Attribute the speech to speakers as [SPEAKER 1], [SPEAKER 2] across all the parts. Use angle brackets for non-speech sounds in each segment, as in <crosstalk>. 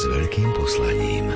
[SPEAKER 1] s veľkým poslaním.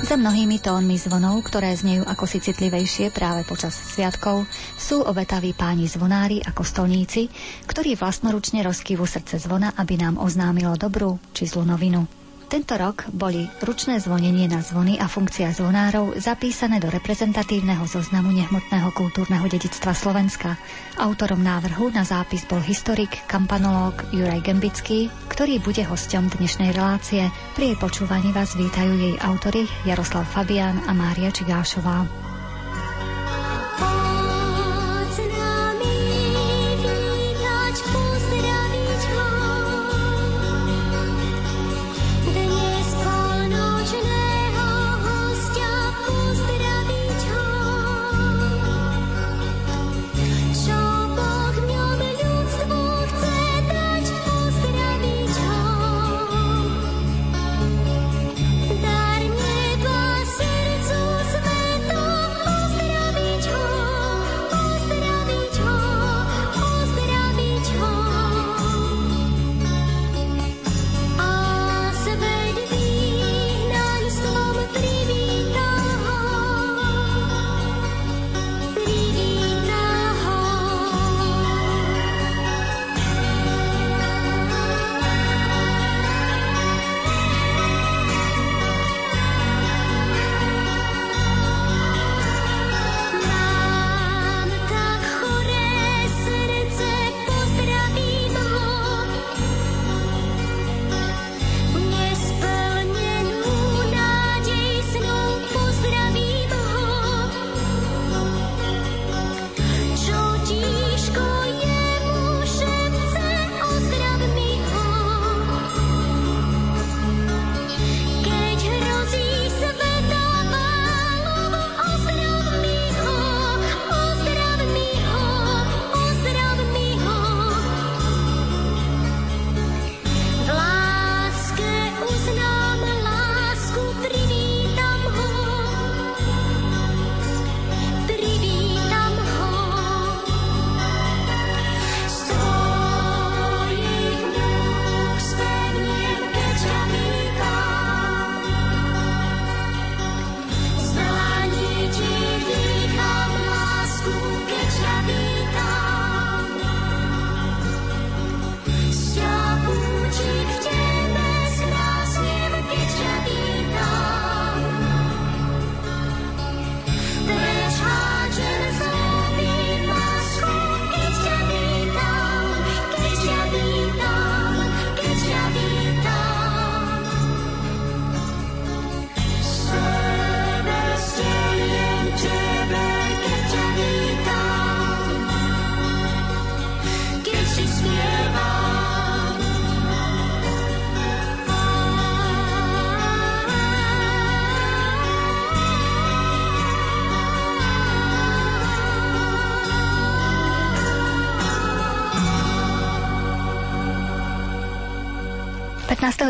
[SPEAKER 2] Za mnohými tónmi zvonov, ktoré znejú ako si citlivejšie práve počas sviatkov, sú obetaví páni zvonári a kostolníci, ktorí vlastnoručne rozkývu srdce zvona, aby nám oznámilo dobrú či zlú novinu. Tento rok boli ručné zvonenie na zvony a funkcia zvonárov zapísané do reprezentatívneho zoznamu nehmotného kultúrneho dedictva Slovenska. Autorom návrhu na zápis bol historik, kampanológ Juraj Gembický, ktorý bude hosťom dnešnej relácie. Pri jej počúvaní vás vítajú jej autory Jaroslav Fabian a Mária Čigášová.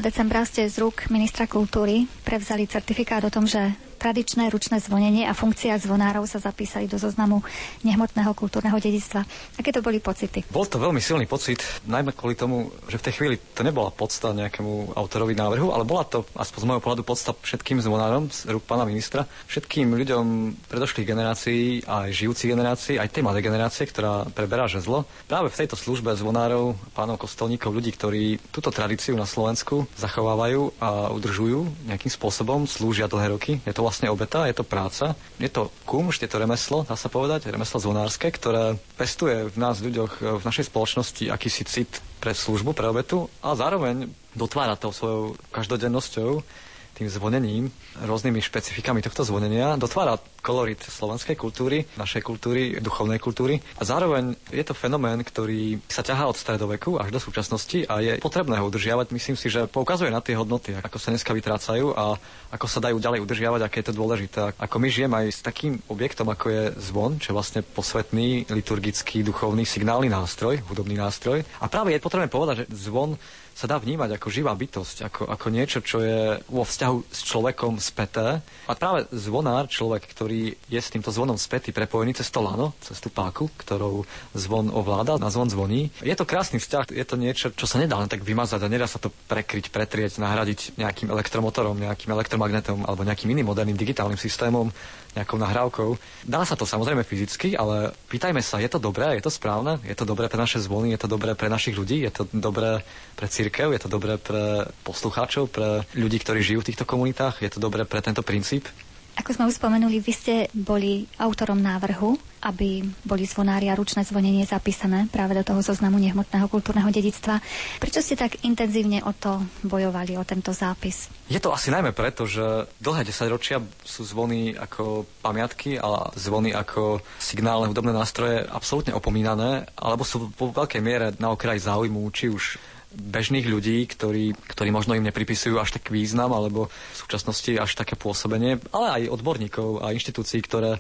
[SPEAKER 2] Decembra ste z rúk ministra kultúry prevzali certifikát o tom, že tradičné ručné zvonenie a funkcia zvonárov sa zapísali do zoznamu nehmotného kultúrneho dedictva. Aké to boli pocity?
[SPEAKER 3] Bol to veľmi silný pocit, najmä kvôli tomu, že v tej chvíli to nebola podsta nejakému autorovi návrhu, ale bola to, aspoň z môjho pohľadu, podsta všetkým zvonárom z rúk pána ministra, všetkým ľuďom predošlých generácií, aj žijúcich generácií, aj tej mladej generácie, ktorá preberá žezlo. Práve v tejto službe zvonárov, pánov kostolníkov, ľudí, ktorí túto tradíciu na Slovensku zachovávajú a udržujú nejakým spôsobom, slúžia dlhé roky. Je to obeta, je to práca, je to kumšt, je to remeslo, dá sa povedať, remeslo zvonárske, ktoré pestuje v nás ľuďoch, v našej spoločnosti akýsi cit pre službu, pre obetu a zároveň dotvára to svojou každodennosťou tým zvonením, rôznymi špecifikami tohto zvonenia, dotvára kolorit slovenskej kultúry, našej kultúry, duchovnej kultúry. A zároveň je to fenomén, ktorý sa ťahá od stredoveku až do súčasnosti a je potrebné ho udržiavať. Myslím si, že poukazuje na tie hodnoty, ako sa dneska vytrácajú a ako sa dajú ďalej udržiavať, aké je to dôležité. Ako my žijeme aj s takým objektom, ako je zvon, čo je vlastne posvetný, liturgický, duchovný, signálny nástroj, hudobný nástroj. A práve je potrebné povedať, že zvon sa dá vnímať ako živá bytosť, ako, ako niečo, čo je vo vzťahu s človekom späté. A práve zvonár, človek, ktorý je s týmto zvonom spätý, prepojený cez to lano, cez tú páku, ktorou zvon ovláda, na zvon zvoní. Je to krásny vzťah, je to niečo, čo sa nedá len tak vymazať a nedá sa to prekryť, pretrieť, nahradiť nejakým elektromotorom, nejakým elektromagnetom alebo nejakým iným moderným digitálnym systémom nejakou nahrávkou. Dá sa to samozrejme fyzicky, ale pýtajme sa, je to dobré, je to správne, je to dobré pre naše zvony, je to dobré pre našich ľudí, je to dobré pre církev, je to dobré pre poslucháčov, pre ľudí, ktorí žijú v týchto komunitách, je to dobré pre tento princíp.
[SPEAKER 4] Ako sme už spomenuli, vy ste boli autorom návrhu, aby boli zvonári a ručné zvonenie zapísané práve do toho zoznamu nehmotného kultúrneho dedictva. Prečo ste tak intenzívne o to bojovali, o tento zápis?
[SPEAKER 3] Je to asi najmä preto, že dlhé desaťročia sú zvony ako pamiatky a zvony ako signálne hudobné nástroje absolútne opomínané, alebo sú po veľkej miere na okraj záujmu, či už bežných ľudí, ktorí, ktorí možno im nepripisujú až tak význam alebo v súčasnosti až také pôsobenie, ale aj odborníkov a inštitúcií, ktoré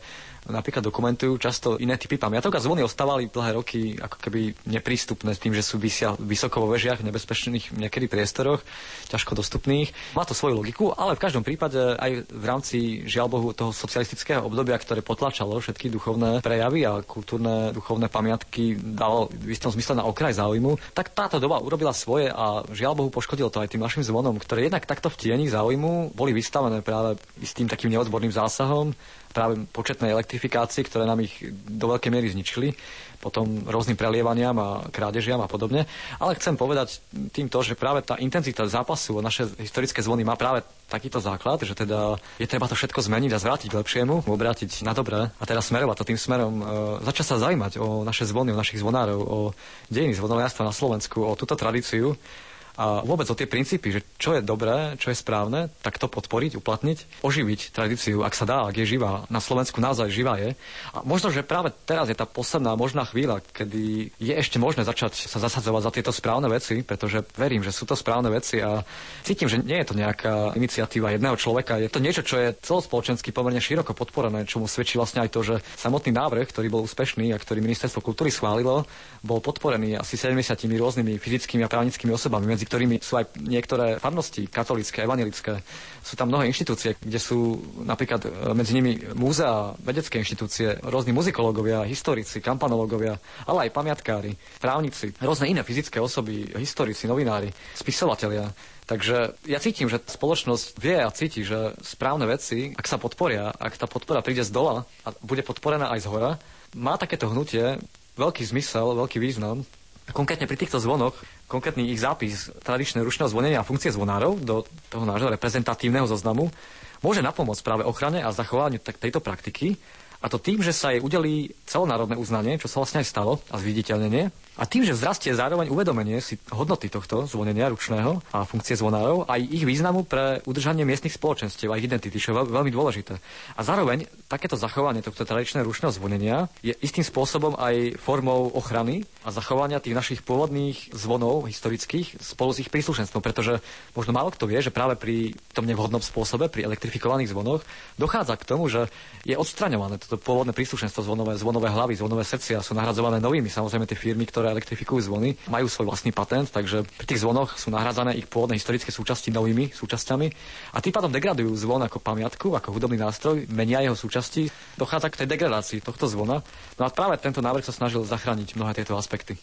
[SPEAKER 3] napríklad dokumentujú často iné typy pamiatok a zvony ostávali dlhé roky ako keby neprístupné s tým, že sú vysia vysoko vo vežiach, nebezpečných niekedy priestoroch, ťažko dostupných. Má to svoju logiku, ale v každom prípade aj v rámci žiaľ Bohu toho socialistického obdobia, ktoré potlačalo všetky duchovné prejavy a kultúrne duchovné pamiatky dalo v istom zmysle na okraj záujmu, tak táto doba urobila svoje a žiaľ Bohu poškodilo to aj tým našim zvonom, ktoré jednak takto v tieni záujmu boli vystavené práve istým takým neodborným zásahom práve početnej elektrifikácii, ktoré nám ich do veľkej miery zničili, potom rôznym prelievaniam a krádežiam a podobne. Ale chcem povedať týmto, že práve tá intenzita zápasu o naše historické zvony má práve takýto základ, že teda je treba to všetko zmeniť a zvrátiť k lepšiemu, obrátiť na dobré a teda smerovať to tým smerom, e, začať sa zaujímať o naše zvony, o našich zvonárov, o dejiny zvonoliarstva na Slovensku, o túto tradíciu a vôbec o tie princípy, že čo je dobré, čo je správne, tak to podporiť, uplatniť, oživiť tradíciu, ak sa dá, ak je živá. Na Slovensku naozaj živá je. A možno, že práve teraz je tá posledná možná chvíľa, kedy je ešte možné začať sa zasadzovať za tieto správne veci, pretože verím, že sú to správne veci a cítim, že nie je to nejaká iniciatíva jedného človeka, je to niečo, čo je celospoločensky pomerne široko podporené, čomu svedčí vlastne aj to, že samotný návrh, ktorý bol úspešný a ktorý ministerstvo kultúry schválilo, bol podporený asi 70 rôznymi fyzickými a právnickými osobami, medzi medzi ktorými sú aj niektoré farnosti, katolické, evanilické. Sú tam mnohé inštitúcie, kde sú napríklad e, medzi nimi múzea, vedecké inštitúcie, rôzni muzikológovia, historici, kampanológovia, ale aj pamiatkári, právnici, rôzne iné fyzické osoby, historici, novinári, spisovatelia. Takže ja cítim, že spoločnosť vie a cíti, že správne veci, ak sa podporia, ak tá podpora príde z dola a bude podporená aj z hora, má takéto hnutie veľký zmysel, veľký význam Konkrétne pri týchto zvonoch, konkrétny ich zápis tradičného ručného zvonenia a funkcie zvonárov do toho nášho reprezentatívneho zoznamu môže napomôcť práve ochrane a zachovaniu tejto praktiky a to tým, že sa jej udelí celonárodné uznanie, čo sa vlastne aj stalo, a zviditeľnenie. A tým, že vzrastie zároveň uvedomenie si hodnoty tohto zvonenia ručného a funkcie zvonárov aj ich významu pre udržanie miestnych spoločenstiev a ich identity, čo je veľ, veľmi dôležité. A zároveň takéto zachovanie tohto tradičného ručného zvonenia je istým spôsobom aj formou ochrany a zachovania tých našich pôvodných zvonov historických spolu s ich príslušenstvom, pretože možno málo kto vie, že práve pri tom nevhodnom spôsobe, pri elektrifikovaných zvonoch, dochádza k tomu, že je odstraňované toto pôvodné príslušenstvo zvonové, zvonové hlavy, zvonové srdcia sú nahradzované novými. Samozrejme tie firmy, ktoré ktoré elektrifikujú zvony, majú svoj vlastný patent, takže pri tých zvonoch sú nahradzané ich pôvodné historické súčasti novými súčasťami a tým pádom degradujú zvon ako pamiatku, ako hudobný nástroj, menia jeho súčasti, dochádza k tej degradácii tohto zvona. No a práve tento návrh sa snažil zachrániť mnohé tieto aspekty.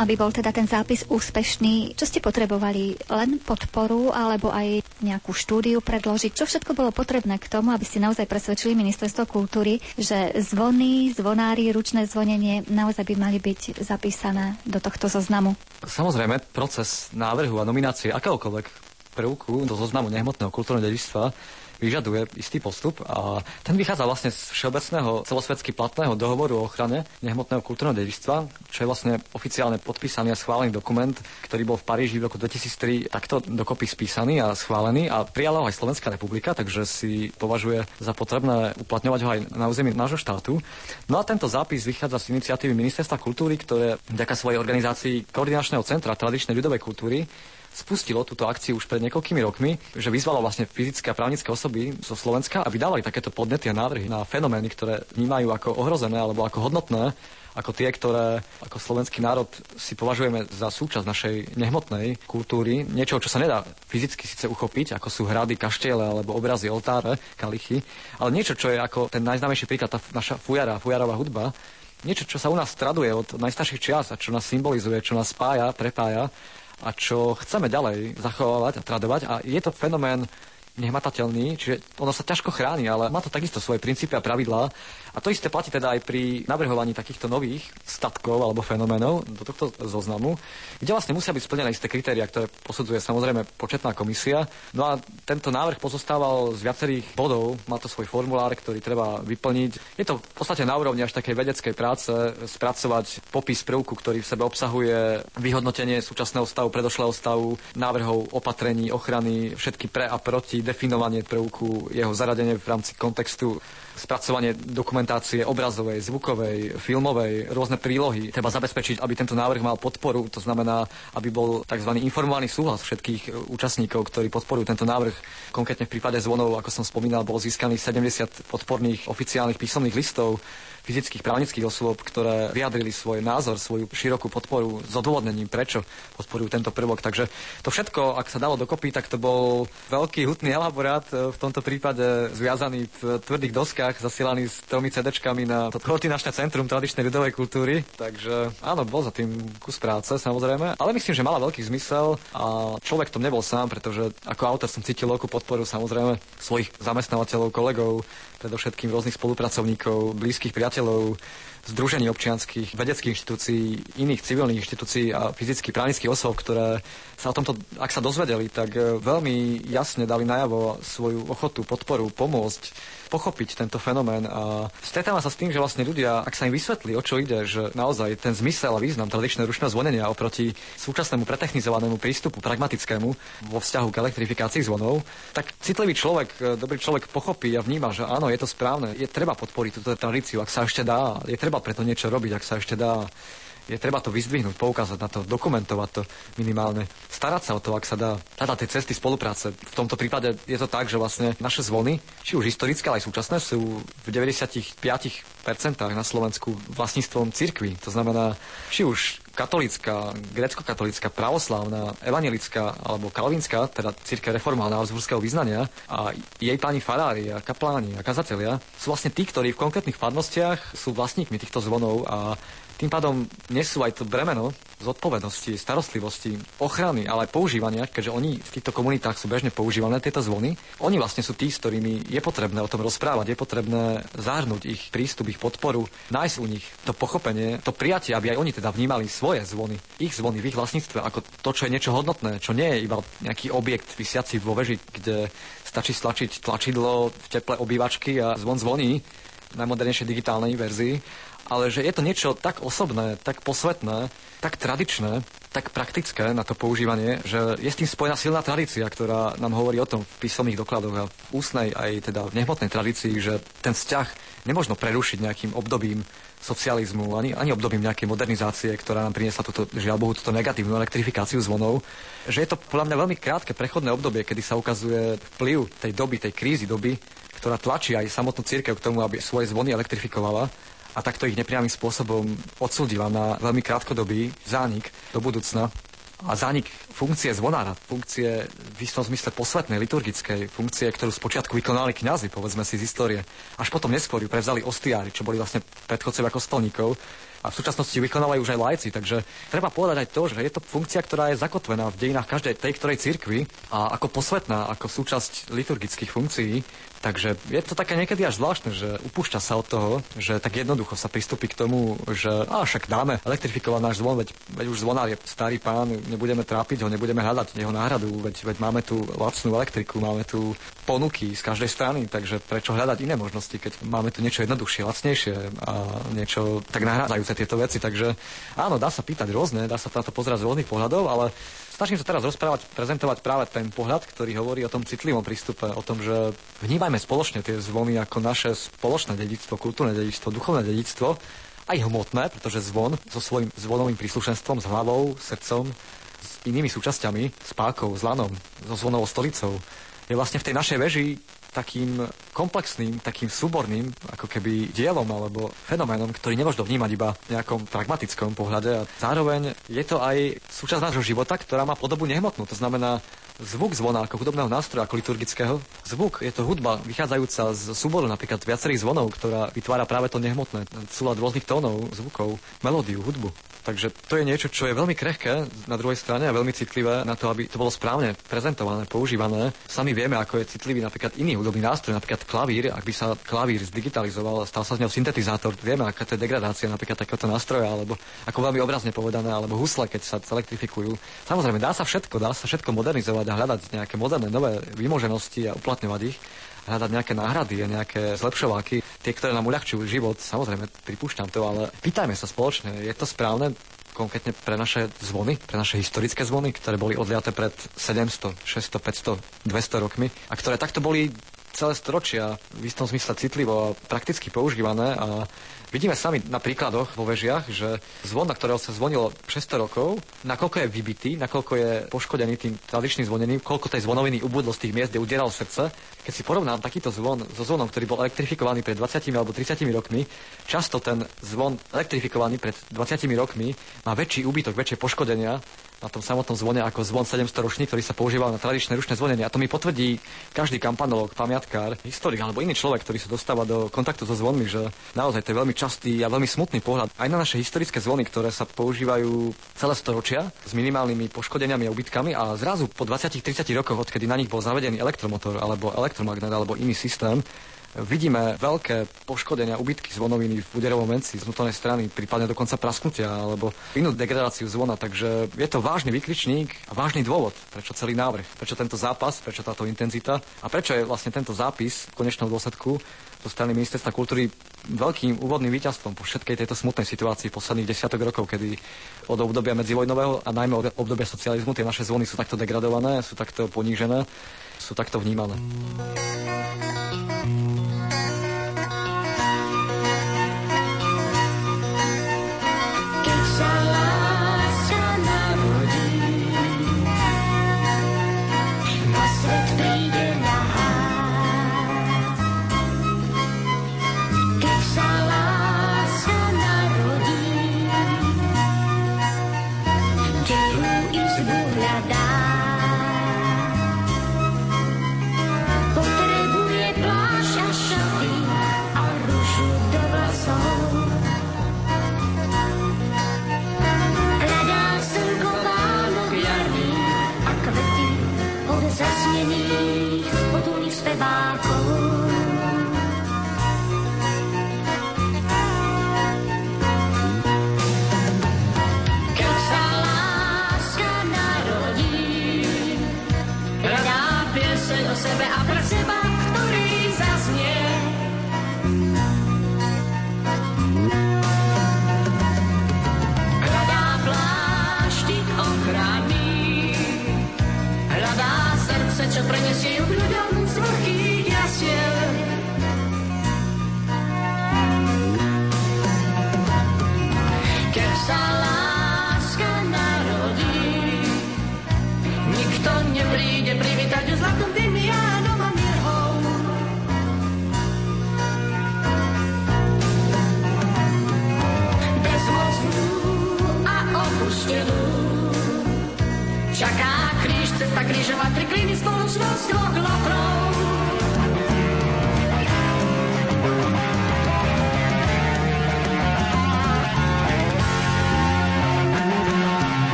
[SPEAKER 4] Aby bol teda ten zápis úspešný, čo ste potrebovali? Len podporu alebo aj nejakú štúdiu predložiť? Čo všetko bolo potrebné k tomu, aby ste naozaj presvedčili ministerstvo kultúry, že zvony, zvonári, ručné zvonenie naozaj by mali byť zapísané do tohto zoznamu?
[SPEAKER 3] Samozrejme, proces návrhu a nominácie akéhokoľvek prvku do zoznamu nehmotného kultúrneho dedičstva vyžaduje istý postup a ten vychádza vlastne z všeobecného celosvetsky platného dohovoru o ochrane nehmotného kultúrneho dedičstva, čo je vlastne oficiálne podpísaný a schválený dokument, ktorý bol v Paríži v roku 2003 takto dokopy spísaný a schválený a prijala ho aj Slovenská republika, takže si považuje za potrebné uplatňovať ho aj na území nášho štátu. No a tento zápis vychádza z iniciatívy Ministerstva kultúry, ktoré vďaka svojej organizácii Koordinačného centra tradičnej ľudovej kultúry spustilo túto akciu už pred niekoľkými rokmi, že vyzvalo vlastne fyzické a právnické osoby zo Slovenska, aby dávali takéto podnety a návrhy na fenomény, ktoré vnímajú ako ohrozené alebo ako hodnotné, ako tie, ktoré ako slovenský národ si považujeme za súčasť našej nehmotnej kultúry, niečo, čo sa nedá fyzicky síce uchopiť, ako sú hrady, kaštiele alebo obrazy, oltáre, kalichy, ale niečo, čo je ako ten najznámejší príklad, tá naša fujara, fujarová hudba, niečo, čo sa u nás traduje od najstarších čias a čo nás symbolizuje, čo nás spája, prepája a čo chceme ďalej zachovávať a tradovať. A je to fenomén nehmatateľný, čiže ono sa ťažko chráni, ale má to takisto svoje princípy a pravidlá a to isté platí teda aj pri navrhovaní takýchto nových statkov alebo fenoménov do tohto zoznamu, kde vlastne musia byť splnené isté kritéria, ktoré posudzuje samozrejme početná komisia. No a tento návrh pozostával z viacerých bodov, má to svoj formulár, ktorý treba vyplniť. Je to v podstate na úrovni až takej vedeckej práce spracovať popis prvku, ktorý v sebe obsahuje vyhodnotenie súčasného stavu, predošlého stavu, návrhov opatrení, ochrany, všetky pre a proti, definovanie prvku, jeho zaradenie v rámci kontextu spracovanie dokumentácie obrazovej, zvukovej, filmovej, rôzne prílohy. Treba zabezpečiť, aby tento návrh mal podporu, to znamená, aby bol tzv. informovaný súhlas všetkých e, účastníkov, ktorí podporujú tento návrh. Konkrétne v prípade zvonov, ako som spomínal, bolo získaných 70 podporných oficiálnych písomných listov fyzických právnických osôb, ktoré vyjadrili svoj názor, svoju širokú podporu s odôvodnením, prečo podporujú tento prvok. Takže to všetko, ak sa dalo dokopy, tak to bol veľký hutný elaborát, e, v tomto prípade zviazaný v tvrdých doskách, zasielaný s tromi CDčkami na to koordinačné centrum tradičnej ľudovej kultúry. Takže áno, bol za tým kus práce, samozrejme. Ale myslím, že mala veľký zmysel a človek tom nebol sám, pretože ako autor som cítil veľkú podporu samozrejme svojich zamestnávateľov, kolegov, predovšetkým rôznych spolupracovníkov, blízkych priateľov, združení občianských, vedeckých inštitúcií, iných civilných inštitúcií a fyzických právnických osôb, ktoré sa o tomto, ak sa dozvedeli, tak e, veľmi jasne dali najavo svoju ochotu, podporu, pomôcť pochopiť tento fenomén. A stretáva sa s tým, že vlastne ľudia, ak sa im vysvetlí, o čo ide, že naozaj ten zmysel a význam tradičného rušného zvonenia oproti súčasnému pretechnizovanému prístupu, pragmatickému vo vzťahu k elektrifikácii zvonov, tak citlivý človek, e, dobrý človek pochopí a vníma, že áno, je to správne, je treba podporiť túto tradíciu, ak sa ešte dá, je treba preto niečo robiť, ak sa ešte dá je treba to vyzdvihnúť, poukázať na to, dokumentovať to minimálne, starať sa o to, ak sa dá hľadať tie cesty spolupráce. V tomto prípade je to tak, že vlastne naše zvony, či už historické, ale aj súčasné, sú v 95% na Slovensku vlastníctvom cirkvi. To znamená, či už katolická, grecko-katolická, pravoslávna, evangelická alebo kalvinská, teda církev reformálna augsburského vyznania a jej páni farári a kapláni a kazatelia sú vlastne tí, ktorí v konkrétnych farnostiach sú vlastníkmi týchto zvonov a tým pádom nesú aj to bremeno zodpovednosti, starostlivosti, ochrany, ale aj používania, keďže oni v týchto komunitách sú bežne používané, tieto zvony. Oni vlastne sú tí, s ktorými je potrebné o tom rozprávať, je potrebné zahrnúť ich prístup, ich podporu, nájsť u nich to pochopenie, to prijatie, aby aj oni teda vnímali svoje zvony, ich zvony v ich vlastníctve ako to, čo je niečo hodnotné, čo nie je iba nejaký objekt vysiaci vo veži, kde stačí stlačiť tlačidlo v teple obývačky a zvon zvoní najmodernejšej digitálnej verzii, ale že je to niečo tak osobné, tak posvetné, tak tradičné, tak praktické na to používanie, že je s tým spojená silná tradícia, ktorá nám hovorí o tom v písomných dokladoch a v ústnej aj teda v nehmotnej tradícii, že ten vzťah nemôžno prerušiť nejakým obdobím socializmu, ani, ani obdobím nejakej modernizácie, ktorá nám priniesla túto, žiaľ Bohu, túto negatívnu elektrifikáciu zvonov, že je to podľa mňa veľmi krátke prechodné obdobie, kedy sa ukazuje vplyv tej doby, tej krízy doby, ktorá tlačí aj samotnú církev k tomu, aby svoje zvony elektrifikovala a takto ich nepriamým spôsobom odsúdila na veľmi krátkodobý zánik do budúcna. A zánik funkcie zvonára, funkcie v istom zmysle posvetnej, liturgickej, funkcie, ktorú spočiatku vykonali kňazi, povedzme si z histórie, až potom neskôr ju prevzali ostiári, čo boli vlastne predchodcovia kostolníkov, a v súčasnosti ju vykonávajú už aj lajci. Takže treba povedať aj to, že je to funkcia, ktorá je zakotvená v dejinách každej tej ktorej cirkvi a ako posvetná, ako súčasť liturgických funkcií. Takže je to také niekedy až zvláštne, že upúšťa sa od toho, že tak jednoducho sa pristúpi k tomu, že a však dáme elektrifikovať náš zvon, veď, veď už zvonár je starý pán, nebudeme trápiť ho, nebudeme hľadať jeho náhradu, veď, veď máme tu lacnú elektriku, máme tu ponuky z každej strany, takže prečo hľadať iné možnosti, keď máme tu niečo jednoduchšie, lacnejšie a niečo tak nahrádzajúce tieto veci. Takže áno, dá sa pýtať rôzne, dá sa na to pozerať z rôznych pohľadov, ale Snažím sa teraz rozprávať, prezentovať práve ten pohľad, ktorý hovorí o tom citlivom prístupe, o tom, že vnímajme spoločne tie zvony ako naše spoločné dedictvo, kultúrne dedictvo, duchovné dedictvo, aj hmotné, pretože zvon so svojím zvonovým príslušenstvom, s hlavou, srdcom, s inými súčasťami, s pákou, s lanom, so zvonovou stolicou, je vlastne v tej našej veži takým komplexným, takým súborným, ako keby dielom alebo fenoménom, ktorý nemôžno vnímať iba v nejakom pragmatickom pohľade. A zároveň je to aj súčasť nášho života, ktorá má podobu nehmotnú. To znamená, zvuk zvona ako hudobného nástroja, ako liturgického. Zvuk je to hudba vychádzajúca z súboru napríklad viacerých zvonov, ktorá vytvára práve to nehmotné, súlad rôznych tónov, zvukov, melódiu, hudbu. Takže to je niečo, čo je veľmi krehké na druhej strane a veľmi citlivé na to, aby to bolo správne prezentované, používané. Sami vieme, ako je citlivý napríklad iný hudobný nástroj, napríklad klavír. Ak by sa klavír zdigitalizoval a stal sa z neho syntetizátor, vieme, aká to je degradácia napríklad takéhoto nástroja, alebo ako veľmi obrazne povedané, alebo husle, keď sa elektrifikujú. Samozrejme, dá sa všetko, dá sa všetko modernizovať a hľadať nejaké moderné nové vymoženosti a uplatňovať ich hľadať nejaké náhrady a nejaké zlepšováky, tie, ktoré nám uľahčujú život. Samozrejme, pripúšťam to, ale pýtajme sa spoločne, je to správne konkrétne pre naše zvony, pre naše historické zvony, ktoré boli odliaté pred 700, 600, 500, 200 rokmi a ktoré takto boli celé storočia v istom zmysle citlivo a prakticky používané a Vidíme sami na príkladoch vo vežiach, že zvon, na ktorého sa zvonilo 600 rokov, nakoľko je vybitý, nakoľko je poškodený tým tradičným zvonením, koľko tej zvonoviny ubudlo z tých miest, kde udieral srdce. Keď si porovnám takýto zvon so zvonom, ktorý bol elektrifikovaný pred 20 alebo 30 rokmi, často ten zvon elektrifikovaný pred 20 rokmi má väčší úbytok, väčšie poškodenia na tom samotnom zvone ako zvon 700 ročný, ktorý sa používal na tradičné rušné zvonenie. A to mi potvrdí každý kampanolog, pamiatkár, historik alebo iný človek, ktorý sa dostáva do kontaktu so zvonmi, že naozaj to je veľmi častý a veľmi smutný pohľad aj na naše historické zvony, ktoré sa používajú celé storočia s minimálnymi poškodeniami a ubytkami a zrazu po 20-30 rokoch, odkedy na nich bol zavedený elektromotor alebo elektromagnet alebo iný systém, vidíme veľké poškodenia, ubytky zvonoviny v úderovom menci z vnútornej strany, prípadne dokonca prasknutia alebo inú degradáciu zvona. Takže je to vážny vykričník a vážny dôvod, prečo celý návrh, prečo tento zápas, prečo táto intenzita a prečo je vlastne tento zápis v konečnom dôsledku zo strany ministerstva kultúry veľkým úvodným víťazstvom po všetkej tejto smutnej situácii posledných desiatok rokov, kedy od obdobia medzivojnového a najmä od obdobia socializmu tie naše zvony sú takto degradované, sú takto ponížené, sú takto vnímané.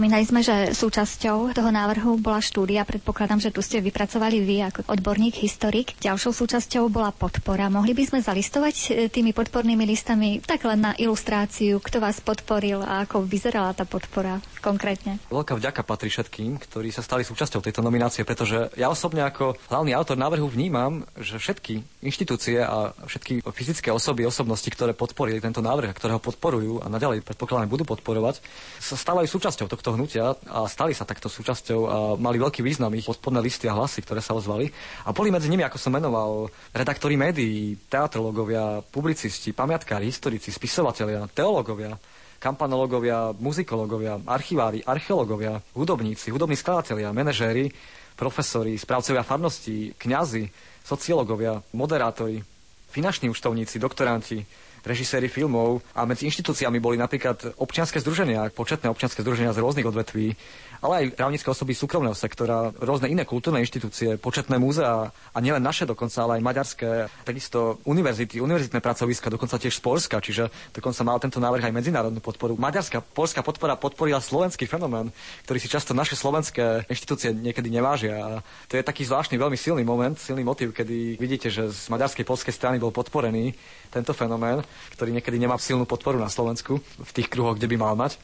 [SPEAKER 4] Spomínali sme, že súčasťou toho návrhu bola štúdia. Predpokladám, že tu ste vypracovali vy ako odborník, historik. Ďalšou súčasťou bola podpora. Mohli by sme zalistovať e, tými podpornými listami tak len na ilustráciu, kto vás podporil a ako vyzerala tá podpora konkrétne?
[SPEAKER 3] Veľká vďaka patrí všetkým, ktorí sa stali súčasťou tejto nominácie, pretože ja osobne ako hlavný autor návrhu vnímam, že všetky inštitúcie a všetky fyzické osoby, osobnosti, ktoré podporili tento návrh a ktoré ho podporujú a naďalej predpokladám budú podporovať, sa stávajú súčasťou tohto hnutia a stali sa takto súčasťou a mali veľký význam ich podporné listy a hlasy, ktoré sa ozvali. A boli medzi nimi, ako som menoval, redaktori médií, teatrológovia, publicisti, pamiatkári, historici, spisovatelia, teológovia, kampanológovia, muzikológovia, archivári, archeológovia, hudobníci, hudobní skladatelia, manažéri, profesori, správcovia farností, kňazi, sociológovia, moderátori, finanční účtovníci, doktoranti, režiséri filmov a medzi inštitúciami boli napríklad občianske združenia, početné občianske združenia z rôznych odvetví, ale aj právnické osoby súkromného sektora, rôzne iné kultúrne inštitúcie, početné múzea a nielen naše dokonca, ale aj maďarské, takisto univerzity, univerzitné pracoviska, dokonca tiež z Polska, čiže dokonca mal tento návrh aj medzinárodnú podporu. Maďarská, polská podpora podporila slovenský fenomén, ktorý si často naše slovenské inštitúcie niekedy nevážia. A to je taký zvláštny, veľmi silný moment, silný motiv, kedy vidíte, že z maďarskej polskej strany bol podporený tento fenomén, ktorý niekedy nemá silnú podporu na Slovensku v tých kruhoch, kde by mal mať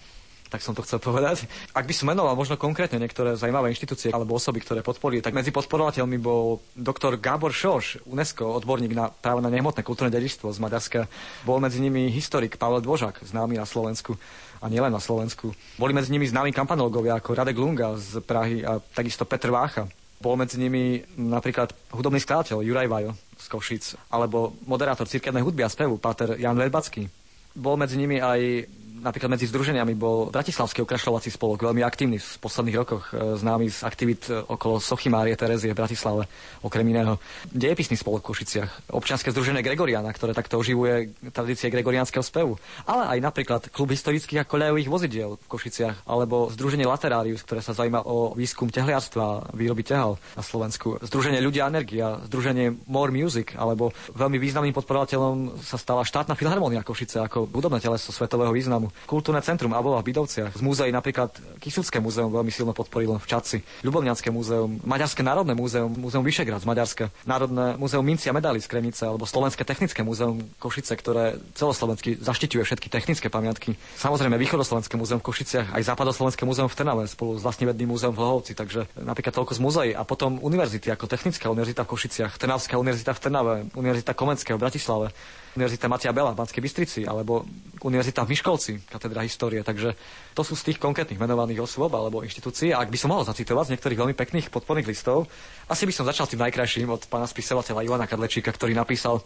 [SPEAKER 3] tak som to chcel povedať. Ak by som menoval možno konkrétne niektoré zaujímavé inštitúcie alebo osoby, ktoré podporili, tak medzi podporovateľmi bol doktor Gábor Šoš, UNESCO, odborník na práve na nehmotné kultúrne dedičstvo z Maďarska. Bol medzi nimi historik Pavel Dvožak, známy na Slovensku a nielen na Slovensku. Boli medzi nimi známi kampanológovia ako Radek Lunga z Prahy a takisto Petr Vácha. Bol medzi nimi napríklad hudobný skladateľ Juraj Vajo z Košic, alebo moderátor cirkevnej hudby a spevu, Páter Jan Verbacký. Bol medzi nimi aj napríklad medzi združeniami bol Bratislavský okrašľovací spolok, veľmi aktívny v posledných rokoch, e, známy z aktivít e, okolo Sochy Márie Terezie v Bratislave, okrem iného. Dejepisný spolok v Košiciach, občianske združenie Gregoriana, ktoré takto oživuje tradície gregoriánskeho spevu, ale aj napríklad klub historických a koľajových vozidiel v Košiciach, alebo združenie Laterarius, ktoré sa zaujíma o výskum tehliarstva výroby tehal na Slovensku, združenie Ľudia Energia, združenie More Music, alebo veľmi významným podporovateľom sa stala štátna filharmónia Košice ako budobné teleso svetového významu Kultúrne centrum Avola v Bidovciach. Z múzeí napríklad Kisucké múzeum veľmi silno podporilo v Čaci. Ľubovňanské múzeum, Maďarské národné múzeum, múzeum Vyšegrad z Maďarska, Národné múzeum Minci a medaily z Kremice alebo Slovenské technické múzeum Košice, ktoré celoslovensky zaštiťuje všetky technické pamiatky. Samozrejme Východoslovenské múzeum v Košiciach, aj Západoslovenské múzeum v Trnave spolu s vlastnevedným múzeum v Hlohovci, takže napríklad toľko z múzeí a potom univerzity ako Technická univerzita v Košiciach, Trnavská univerzita v Trnave, Univerzita Komenského v Bratislave, Univerzita Matia Bela v Banskej Bystrici alebo Univerzita v Miškovci, katedra histórie. Takže to sú z tých konkrétnych menovaných osôb alebo inštitúcií. A ak by som mohol zacitovať z niektorých veľmi pekných podporných listov, asi by som začal tým najkrajším od pána spisovateľa Ivana Kadlečíka, ktorý napísal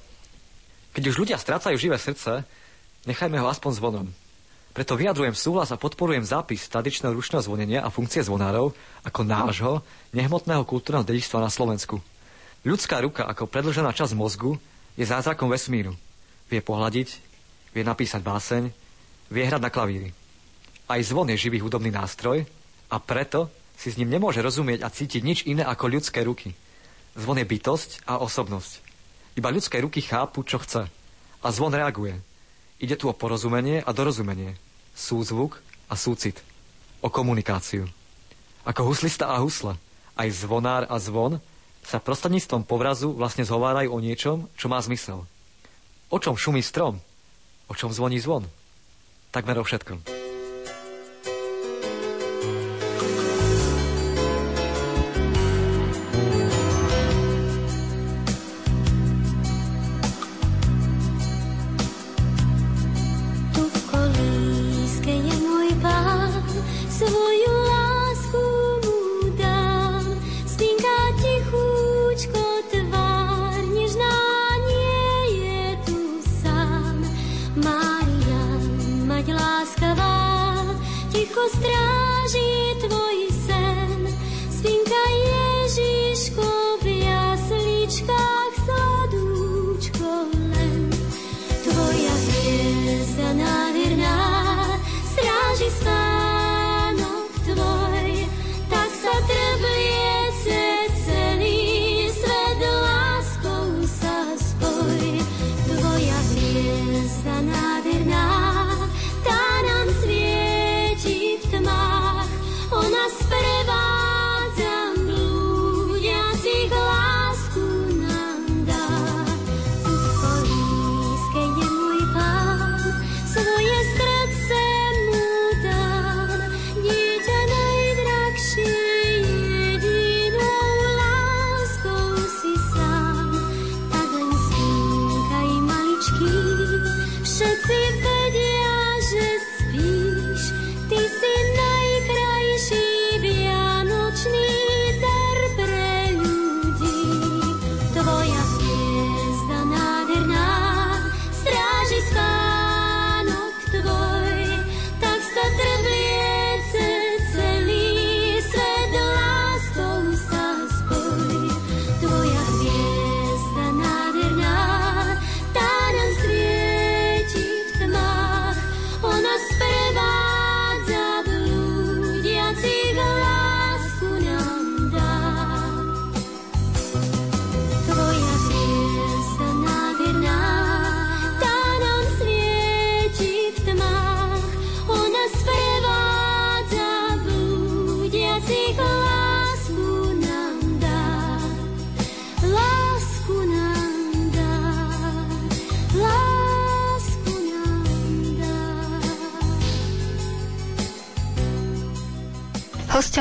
[SPEAKER 3] Keď už ľudia strácajú živé srdce, nechajme ho aspoň zvonom. Preto vyjadrujem súhlas a podporujem zápis tradičného ručného zvonenia a funkcie zvonárov ako nášho nehmotného kultúrneho dedičstva na Slovensku. Ľudská ruka ako predlžená časť mozgu je zázrakom vesmíru. Vie pohľadiť, vie napísať báseň, vie hrať na klavíri. Aj zvon je živý hudobný nástroj a preto si s ním nemôže rozumieť a cítiť nič iné ako ľudské ruky. Zvon je bytosť a osobnosť. Iba ľudské ruky chápu, čo chce. A zvon reaguje. Ide tu o porozumenie a dorozumenie. Súzvuk a súcit. O komunikáciu. Ako huslista a husle, aj zvonár a zvon sa prostredníctvom povrazu vlastne zhovárajú o niečom, čo má zmysel. O čom šumí strom? O čom zvoní zvon? Takmer o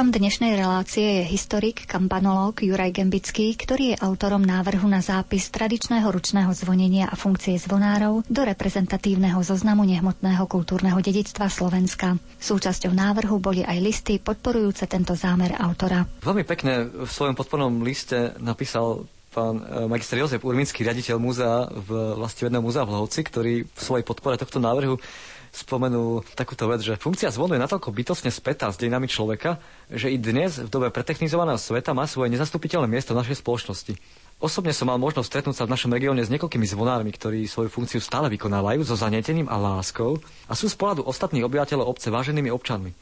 [SPEAKER 4] Dnešnej relácie je historik, kampanológ Juraj Gembický, ktorý je autorom návrhu na zápis tradičného ručného zvonenia a funkcie zvonárov do reprezentatívneho zoznamu nehmotného kultúrneho dedictva Slovenska. Súčasťou návrhu boli aj listy podporujúce tento zámer autora.
[SPEAKER 3] Veľmi pekne v svojom podpornom liste napísal pán e, magister Jozef Urminský, riaditeľ múzea v vlastivedného múzea v Hlovci, ktorý v svojej podpore tohto návrhu spomenul takúto vec, že funkcia zvonu je natoľko bytostne spätá s dejinami človeka, že i dnes v dobe pretechnizovaného sveta má svoje nezastupiteľné miesto v našej spoločnosti. Osobne som mal možnosť stretnúť sa v našom regióne s niekoľkými zvonármi, ktorí svoju funkciu stále vykonávajú so zanietením a láskou a sú z pohľadu ostatných obyvateľov obce váženými občanmi.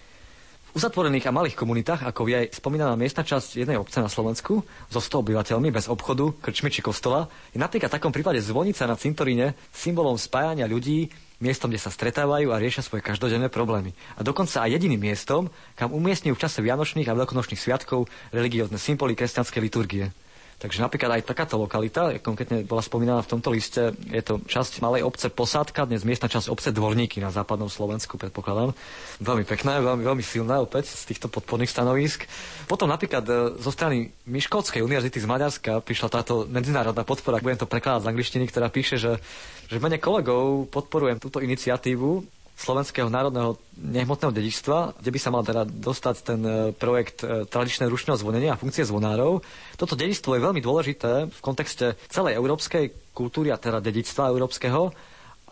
[SPEAKER 3] V uzatvorených a malých komunitách, ako je aj spomínaná miestna časť jednej obce na Slovensku, so 100 obyvateľmi, bez obchodu, krčmy či kostola, je napríklad v takom prípade zvonica na cintoríne symbolom spájania ľudí miestom, kde sa stretávajú a riešia svoje každodenné problémy. A dokonca aj jediným miestom, kam umiestňujú v čase Vianočných a Veľkonočných sviatkov religiózne symboly kresťanskej liturgie. Takže napríklad aj takáto lokalita, konkrétne bola spomínaná v tomto liste, je to časť malej obce Posádka, dnes miestna časť obce Dvorníky na západnom Slovensku, predpokladám. Veľmi pekná, veľmi, veľmi silná opäť z týchto podporných stanovísk. Potom napríklad e, zo strany Miškolskej univerzity z Maďarska prišla táto medzinárodná podpora, budem to prekladať z angličtiny, ktorá píše, že, že mene kolegov podporujem túto iniciatívu slovenského národného nehmotného dedičstva, kde by sa mal teda dostať ten e, projekt e, tradičného ručného zvonenia a funkcie zvonárov. Toto dedičstvo je veľmi dôležité v kontexte celej európskej kultúry a teda dedičstva európskeho.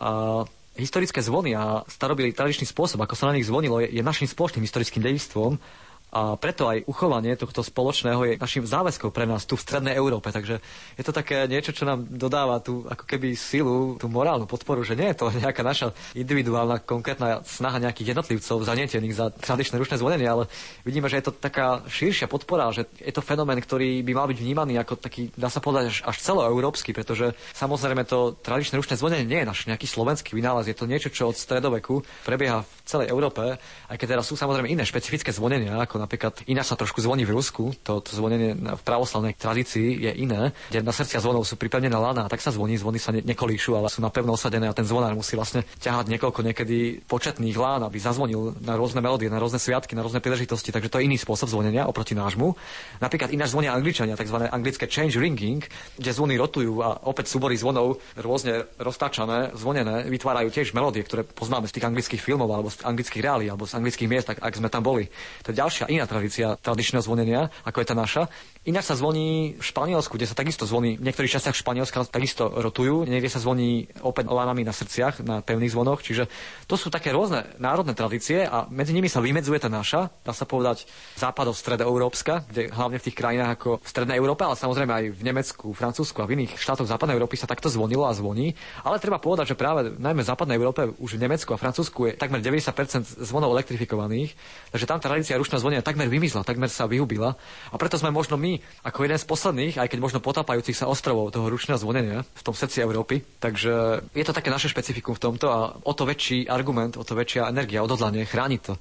[SPEAKER 3] A historické zvony a starobilý tradičný spôsob, ako sa na nich zvonilo, je, je našim spoločným historickým dedičstvom a preto aj uchovanie tohto spoločného je našim záväzkom pre nás tu v Strednej Európe. Takže je to také niečo, čo nám dodáva tú ako keby silu, tú morálnu podporu, že nie je to <laughs> nejaká naša individuálna konkrétna snaha nejakých jednotlivcov zanietených za tradičné ručné zvonenie, ale vidíme, že je to taká širšia podpora, že je to fenomén, ktorý by mal byť vnímaný ako taký, dá sa povedať, až, až celoeurópsky, pretože samozrejme to tradičné ručné zvonenie nie je náš nejaký slovenský vynález, je to niečo, čo od stredoveku prebieha v celej Európe, aj keď teraz sú samozrejme iné špecifické zvonenia, ako napríklad iná sa trošku zvoní v Rusku, to, to zvonenie v pravoslavnej tradícii je iné, kde na srdcia zvonov sú pripevnené lana, tak sa zvoní, zvony sa ne, nekolíšu, ale sú napevno osadené a ten zvonár musí vlastne ťahať niekoľko niekedy početných lán, aby zazvonil na rôzne melódie, na rôzne sviatky, na rôzne príležitosti, takže to je iný spôsob zvonenia oproti nášmu. Napríklad ináč zvonia angličania, tzv. anglické change ringing, kde zvony rotujú a opäť súbory zvonov rôzne roztáčané, zvonené, vytvárajú tiež melódie, ktoré poznáme z tých anglických filmov alebo z anglických reálí alebo z anglických miest, ak, ak sme tam boli. To je ďalšia iná tradícia tradičného zvonenia, ako je tá naša. Ináč sa zvoní v Španielsku, kde sa takisto zvoní, v niektorých častiach Španielska takisto rotujú, niekde sa zvoní opäť lánami na srdciach, na pevných zvonoch, čiže to sú také rôzne národné tradície a medzi nimi sa vymedzuje tá naša, dá sa povedať západov stredoeurópska, kde hlavne v tých krajinách ako v strednej Európe, ale samozrejme aj v Nemecku, Francúzsku a v iných štátoch západnej Európy sa takto zvonilo a zvoní. Ale treba povedať, že práve najmä v západnej Európe, už v Nemecku a Francúzsku je takmer 90% zvonov elektrifikovaných, takže tam tradícia ručného zvonenia takmer vymizla, takmer sa vyhubila. A preto sme možno my, ako jeden z posledných, aj keď možno potápajúcich sa ostrovov toho ručného zvonenia v tom srdci Európy. Takže je to také naše špecifikum v tomto a o to väčší argument, o to väčšia energia, odhodlanie chrániť to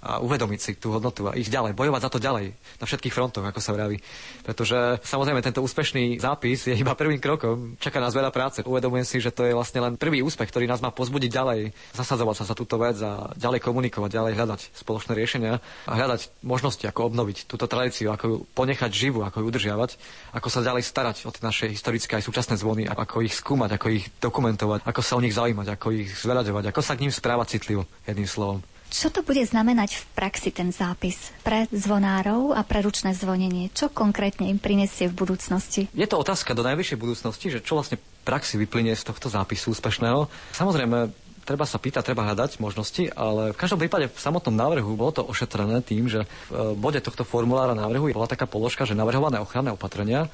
[SPEAKER 3] a uvedomiť si tú hodnotu a ísť ďalej, bojovať za to ďalej, na všetkých frontoch, ako sa vraví. Pretože samozrejme tento úspešný zápis je iba prvým krokom, čaká nás veľa práce. Uvedomujem si, že to je vlastne len prvý úspech, ktorý nás má pozbudiť ďalej, zasadzovať sa za túto vec a ďalej komunikovať, ďalej hľadať spoločné riešenia a hľadať možnosti, ako obnoviť túto tradíciu, ako ju ponechať živú, ako ju udržiavať, ako sa ďalej starať o tie naše historické aj súčasné zvony, ako ich skúmať, ako ich dokumentovať, ako sa o nich zaujímať, ako ich zveľaďovať, ako sa k ním správať citlivo, jedným slovom.
[SPEAKER 4] Čo to bude znamenať v praxi ten zápis pre zvonárov a pre ručné zvonenie? Čo konkrétne im prinesie v budúcnosti?
[SPEAKER 3] Je to otázka do najvyššej budúcnosti, že čo vlastne praxi vyplynie z tohto zápisu úspešného. Samozrejme, treba sa pýtať, treba hľadať možnosti, ale v každom prípade v samotnom návrhu bolo to ošetrené tým, že v bode tohto formulára návrhu bola taká položka, že navrhované ochranné opatrenia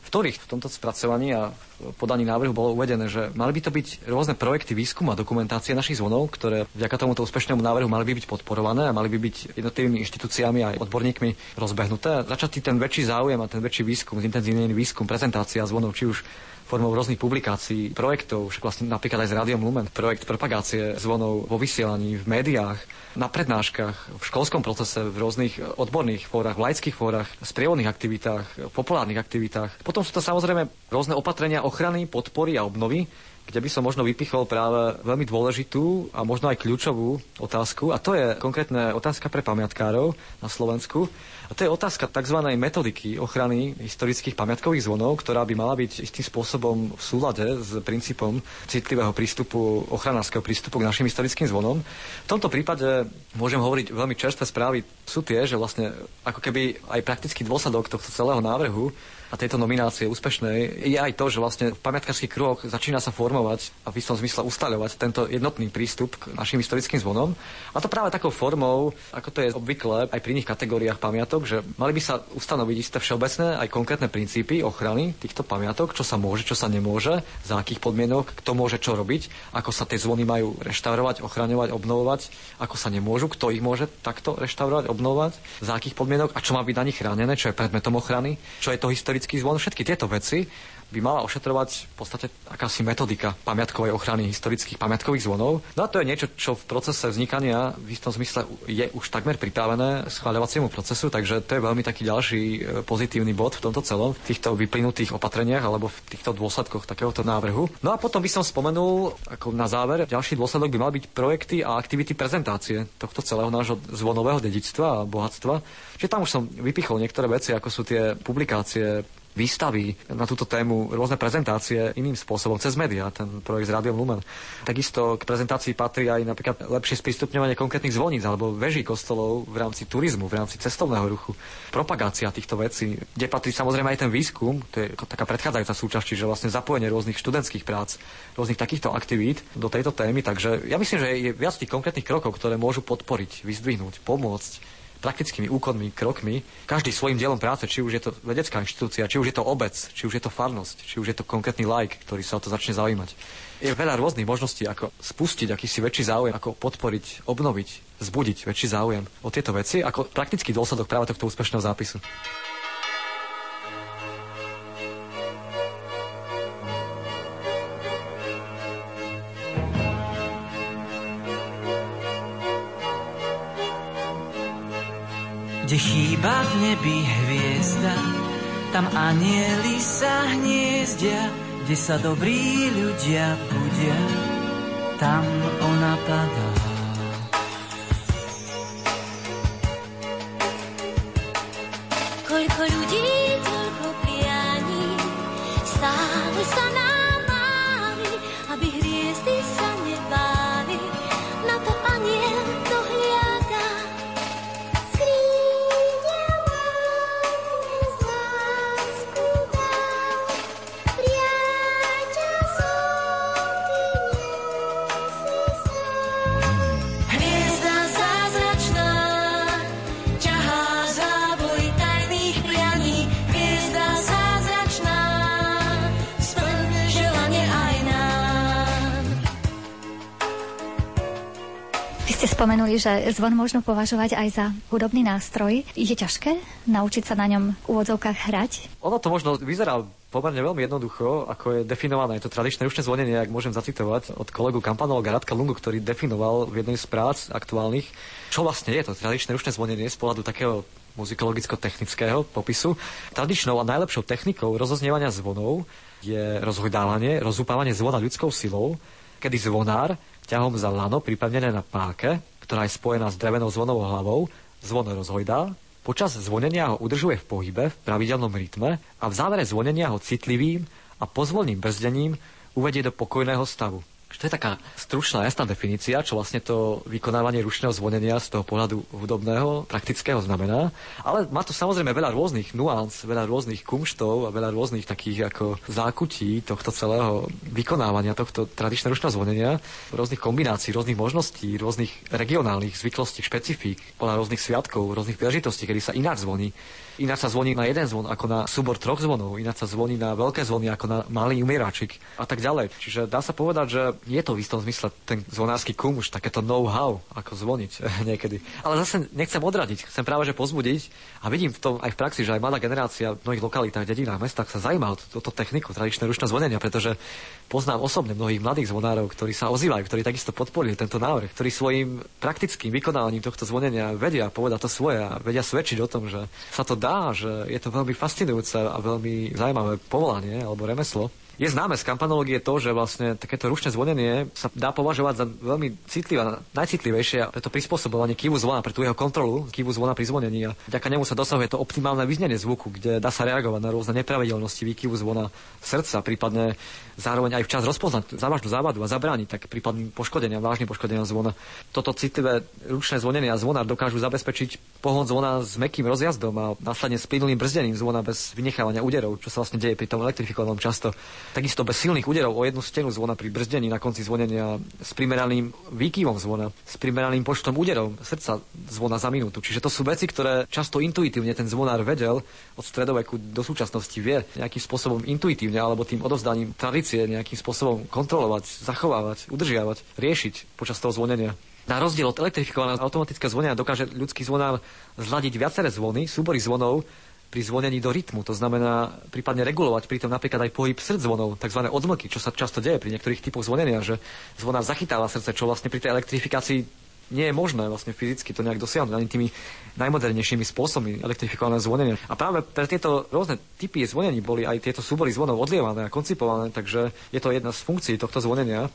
[SPEAKER 3] v ktorých v tomto spracovaní a podaní návrhu bolo uvedené, že mali by to byť rôzne projekty výskumu a dokumentácie našich zvonov, ktoré vďaka tomuto úspešnému návrhu mali by byť podporované a mali by byť jednotlivými inštitúciami a odborníkmi rozbehnuté. Začatý ten väčší záujem a ten väčší výskum, zintenzívnený výskum, prezentácia zvonov, či už formou rôznych publikácií, projektov, však vlastne napríklad aj s Radiom Lumen, projekt propagácie zvonov vo vysielaní, v médiách, na prednáškach, v školskom procese, v rôznych odborných fórach, v laických fórach, sprievodných aktivitách, v populárnych aktivitách. Potom sú to samozrejme rôzne opatrenia ochrany, podpory a obnovy kde by som možno vypichol práve veľmi dôležitú a možno aj kľúčovú otázku. A to je konkrétne otázka pre pamiatkárov na Slovensku. A to je otázka tzv. metodiky ochrany historických pamiatkových zvonov, ktorá by mala byť istým spôsobom v súlade s princípom citlivého prístupu, ochranárskeho prístupu k našim historickým zvonom. V tomto prípade môžem hovoriť veľmi čerstvé správy sú tie, že vlastne ako keby aj praktický dôsledok tohto celého návrhu a tejto nominácie úspešnej je aj to, že vlastne v pamiatkarských kruhoch začína sa formovať a v istom zmysle ustaľovať tento jednotný prístup k našim historickým zvonom. A to práve takou formou, ako to je obvykle aj pri iných kategóriách pamiatok, že mali by sa ustanoviť isté všeobecné aj konkrétne princípy ochrany týchto pamiatok, čo sa môže, čo sa nemôže, za akých podmienok, kto môže čo robiť, ako sa tie zvony majú reštaurovať, ochraňovať, obnovovať, ako sa nemôžu, kto ich môže takto reštaurovať, obnovovať, za akých podmienok a čo má byť na nich chránené, čo je predmetom ochrany, čo je to historické historický zvon, všetky tieto veci by mala ošetrovať v podstate akási metodika pamiatkovej ochrany historických pamiatkových zvonov. No a to je niečo, čo v procese vznikania v istom zmysle je už takmer pripravené schváľovaciemu procesu, takže to je veľmi taký ďalší e, pozitívny bod v tomto celom, v týchto vyplynutých opatreniach alebo v týchto dôsledkoch takéhoto návrhu. No a potom by som spomenul, ako na záver, ďalší dôsledok by mal byť projekty a aktivity prezentácie tohto celého nášho zvonového dedictva a bohatstva. Čiže tam už som vypichol niektoré veci, ako sú tie publikácie výstavy na túto tému, rôzne prezentácie iným spôsobom, cez médiá, ten projekt z Rádiom Lumen. Takisto k prezentácii patrí aj napríklad lepšie sprístupňovanie konkrétnych zvoníc alebo veží kostolov v rámci turizmu, v rámci cestovného ruchu, propagácia týchto vecí, kde patrí samozrejme aj ten výskum, to je taká predchádzajúca súčasť, čiže vlastne zapojenie rôznych študentských prác, rôznych takýchto aktivít do tejto témy. Takže ja myslím, že je viac tých konkrétnych krokov, ktoré môžu podporiť, vyzdvihnúť, pomôcť praktickými úkonmi, krokmi, každý svojim dielom práce, či už je to vedecká inštitúcia, či už je to obec, či už je to farnosť, či už je to konkrétny like, ktorý sa o to začne zaujímať. Je veľa rôznych možností, ako spustiť akýsi väčší záujem, ako podporiť, obnoviť, zbudiť väčší záujem o tieto veci, ako praktický dôsledok práve tohto úspešného zápisu.
[SPEAKER 2] Kde chýba v nebi hviezda, tam anieli sa hniezdia, kde sa dobrí ľudia budia, tam ona padá.
[SPEAKER 5] Koľko ľudí,
[SPEAKER 4] spomenuli, že zvon možno považovať aj za hudobný nástroj. Je ťažké naučiť sa na ňom v úvodzovkách hrať?
[SPEAKER 3] Ono to možno vyzerá pomerne veľmi jednoducho, ako je definované. Je to tradičné rušné zvonenie, ak môžem zacitovať od kolegu Kampanologa Radka Lungu, ktorý definoval v jednej z prác aktuálnych, čo vlastne je to tradičné rušné zvonenie z pohľadu takého muzikologicko-technického popisu. Tradičnou a najlepšou technikou rozoznievania zvonov je rozhojdávanie, rozúpávanie zvona ľudskou silou, kedy zvonár ťahom za lano pripevnené na páke, ktorá je spojená s drevenou zvonovou hlavou, zvon rozhojdá, počas zvonenia ho udržuje v pohybe v pravidelnom rytme a v závere zvonenia ho citlivým a pozvolným brzdením uvedie do pokojného stavu. To je taká stručná, jasná definícia, čo vlastne to vykonávanie rušného zvonenia z toho pohľadu hudobného, praktického znamená. Ale má to samozrejme veľa rôznych nuans, veľa rôznych kumštov a veľa rôznych takých ako zákutí tohto celého vykonávania tohto tradičného rušného zvonenia, rôznych kombinácií, rôznych možností, rôznych regionálnych zvyklostí, špecifík, podľa rôznych sviatkov, rôznych príležitostí, kedy sa ináč zvoní. Ináč sa zvoní na jeden zvon ako na súbor troch zvonov, ináč sa zvoní na veľké zvony ako na malý umieračik a tak ďalej. Čiže dá sa povedať, že je to v istom zmysle ten zvonársky kum už takéto know-how, ako zvoniť <laughs> niekedy. Ale zase nechcem odradiť, chcem práve že pozbudiť a vidím v tom aj v praxi, že aj mladá generácia v mnohých lokalitách, dedinách, mestách sa zaujíma o túto techniku, tradičné rušné zvonenia, pretože poznám osobne mnohých mladých zvonárov, ktorí sa ozývajú, ktorí takisto podporili tento návrh, ktorí svojim praktickým vykonávaním tohto zvonenia vedia povedať to svoje a vedia svedčiť o tom, že sa to dá, že je to veľmi fascinujúce a veľmi zaujímavé povolanie alebo remeslo. Je známe z kampanológie to, že vlastne takéto ručné zvonenie sa dá považovať za veľmi citlivé, najcitlivejšie a preto prispôsobovanie kývu zvona pre tú jeho kontrolu, kývu zvona pri zvonení a vďaka nemu sa dosahuje to optimálne vyznenie zvuku, kde dá sa reagovať na rôzne nepravidelnosti výkyvu zvona srdca, prípadne zároveň aj včas rozpoznať závažnú závadu a zabrániť tak prípadným poškodenia, vážnym poškodenia zvona. Toto citlivé ručné zvonenie a zvona dokážu zabezpečiť pohon zvona s mekým rozjazdom a následne s plynulým brzdením zvona bez vynechávania úderov, čo sa vlastne deje pri tom elektrifikovanom často. Takisto bez silných úderov o jednu stenu zvona pri brzdení na konci zvonenia s primeraným výkyvom zvona, s primeraným počtom úderov srdca zvona za minútu. Čiže to sú veci, ktoré často intuitívne ten zvonár vedel od stredoveku do súčasnosti vie nejakým spôsobom intuitívne alebo tým odovzdaním tradície nejakým spôsobom kontrolovať, zachovávať, udržiavať, riešiť počas toho zvonenia. Na rozdiel od elektrifikovaného automatického zvonenia dokáže ľudský zvonár zladiť viaceré zvony, súbory zvonov pri zvonení do rytmu. To znamená prípadne regulovať pritom napríklad aj pohyb srdc zvonov, tzv. odmlky, čo sa často deje pri niektorých typoch zvonenia, že zvonár zachytáva srdce, čo vlastne pri tej elektrifikácii nie je možné vlastne fyzicky to nejak dosiahnuť ani tými najmodernejšími spôsobmi elektrifikovaného zvonenia. A práve pre tieto rôzne typy zvonení boli aj tieto súbory zvonov odlievané a koncipované, takže je to jedna z funkcií tohto zvonenia.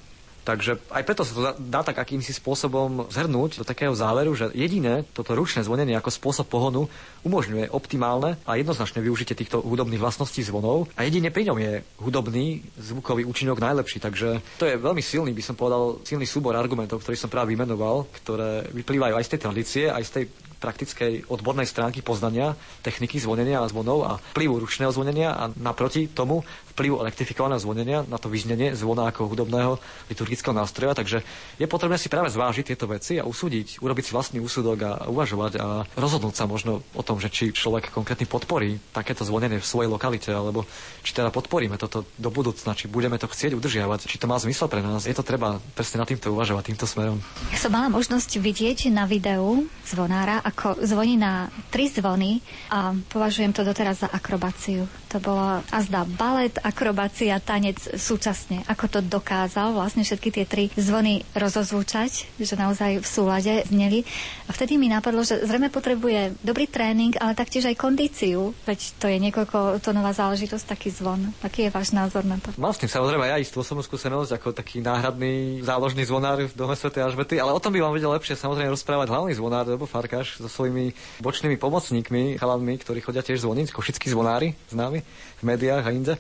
[SPEAKER 3] Takže aj preto sa to dá, dá tak akýmsi spôsobom zhrnúť do takého záveru, že jediné toto ručné zvonenie ako spôsob pohonu umožňuje optimálne a jednoznačné využitie týchto hudobných vlastností zvonov a jedine pri ňom je hudobný zvukový účinok najlepší. Takže to je veľmi silný, by som povedal, silný súbor argumentov, ktorý som práve vymenoval, ktoré vyplývajú aj z tej tradície, aj z tej praktickej odbornej stránky poznania techniky zvonenia a zvonov a vplyvu ručného zvonenia a naproti tomu vplyvu elektrifikovaného zvonenia na to vyznenie zvona ako hudobného liturgického nástroja. Takže je potrebné si práve zvážiť tieto veci a usúdiť, urobiť si vlastný úsudok a uvažovať a rozhodnúť sa možno o tom, že či človek konkrétny podporí takéto zvonenie v svojej lokalite, alebo či teda podporíme toto do budúcna, či budeme to chcieť udržiavať, či to má zmysel pre nás. Je to treba presne nad týmto uvažovať, týmto smerom.
[SPEAKER 4] Ja som mala možnosť vidieť na videu zvonára, ako zvoní na tri zvony a považujem to doteraz za akrobáciu. To bolo azda balet, akrobácia, tanec súčasne. Ako to dokázal vlastne všetky tie tri zvony rozozvučať, že naozaj v súlade zneli. A vtedy mi napadlo, že zrejme potrebuje dobrý tréning, ale taktiež aj kondíciu, veď to je niekoľko tónová záležitosť, taký zvon. Aký je váš názor na to?
[SPEAKER 3] Mal s tým samozrejme aj istú osobnú skúsenosť ako taký náhradný záložný zvonár v dome Sv. Alžbety, ale o tom by vám vedel lepšie samozrejme rozprávať hlavný zvonár, lebo Farkáš so svojimi bočnými pomocníkmi, chalanmi, ktorí chodia tiež zvoniť, košickí zvonári známi v médiách a inde.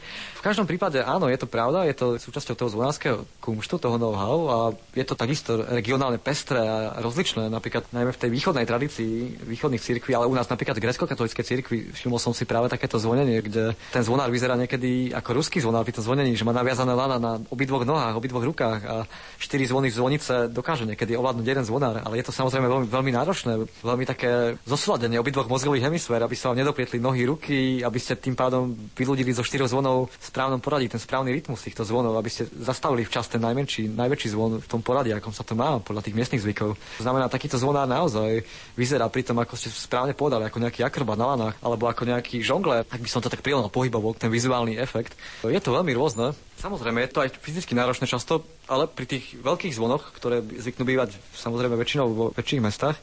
[SPEAKER 3] Každom prípade áno, je to pravda, je to súčasťou toho zvonárskeho kumštu, toho know-how a je to takisto regionálne pestré a rozličné, napríklad najmä v tej východnej tradícii východných cirkví, ale u nás napríklad grecko-katolíckej cirkvi všimol som si práve takéto zvonenie, kde ten zvonár vyzerá niekedy ako ruský zvonár pri tom zvonení, že má naviazané lana na obidvoch nohách, obidvoch rukách a štyri zvony z zvonice dokáže niekedy ovládnuť jeden zvonár, ale je to samozrejme veľmi, veľmi náročné, veľmi také zosúladenie obidvoch mozgových hemisfér, aby sa vám nedoprietli nohy, ruky, aby ste tým pádom vyľudili zo štyroch zvonov v správnom poradí, ten správny rytmus týchto zvonov, aby ste zastavili včas ten najmenší, najväčší zvon v tom poradí, akom sa to má podľa tých miestnych zvykov. To znamená, takýto zvonár naozaj vyzerá pri tom, ako ste správne povedali, ako nejaký akrobat na lanách, alebo ako nejaký žongler, ak by som to tak prirovnal pohybovo, ten vizuálny efekt. Je to veľmi rôzne. Samozrejme, je to aj fyzicky náročné často, ale pri tých veľkých zvonoch, ktoré zvyknú bývať samozrejme väčšinou vo väčších mestách,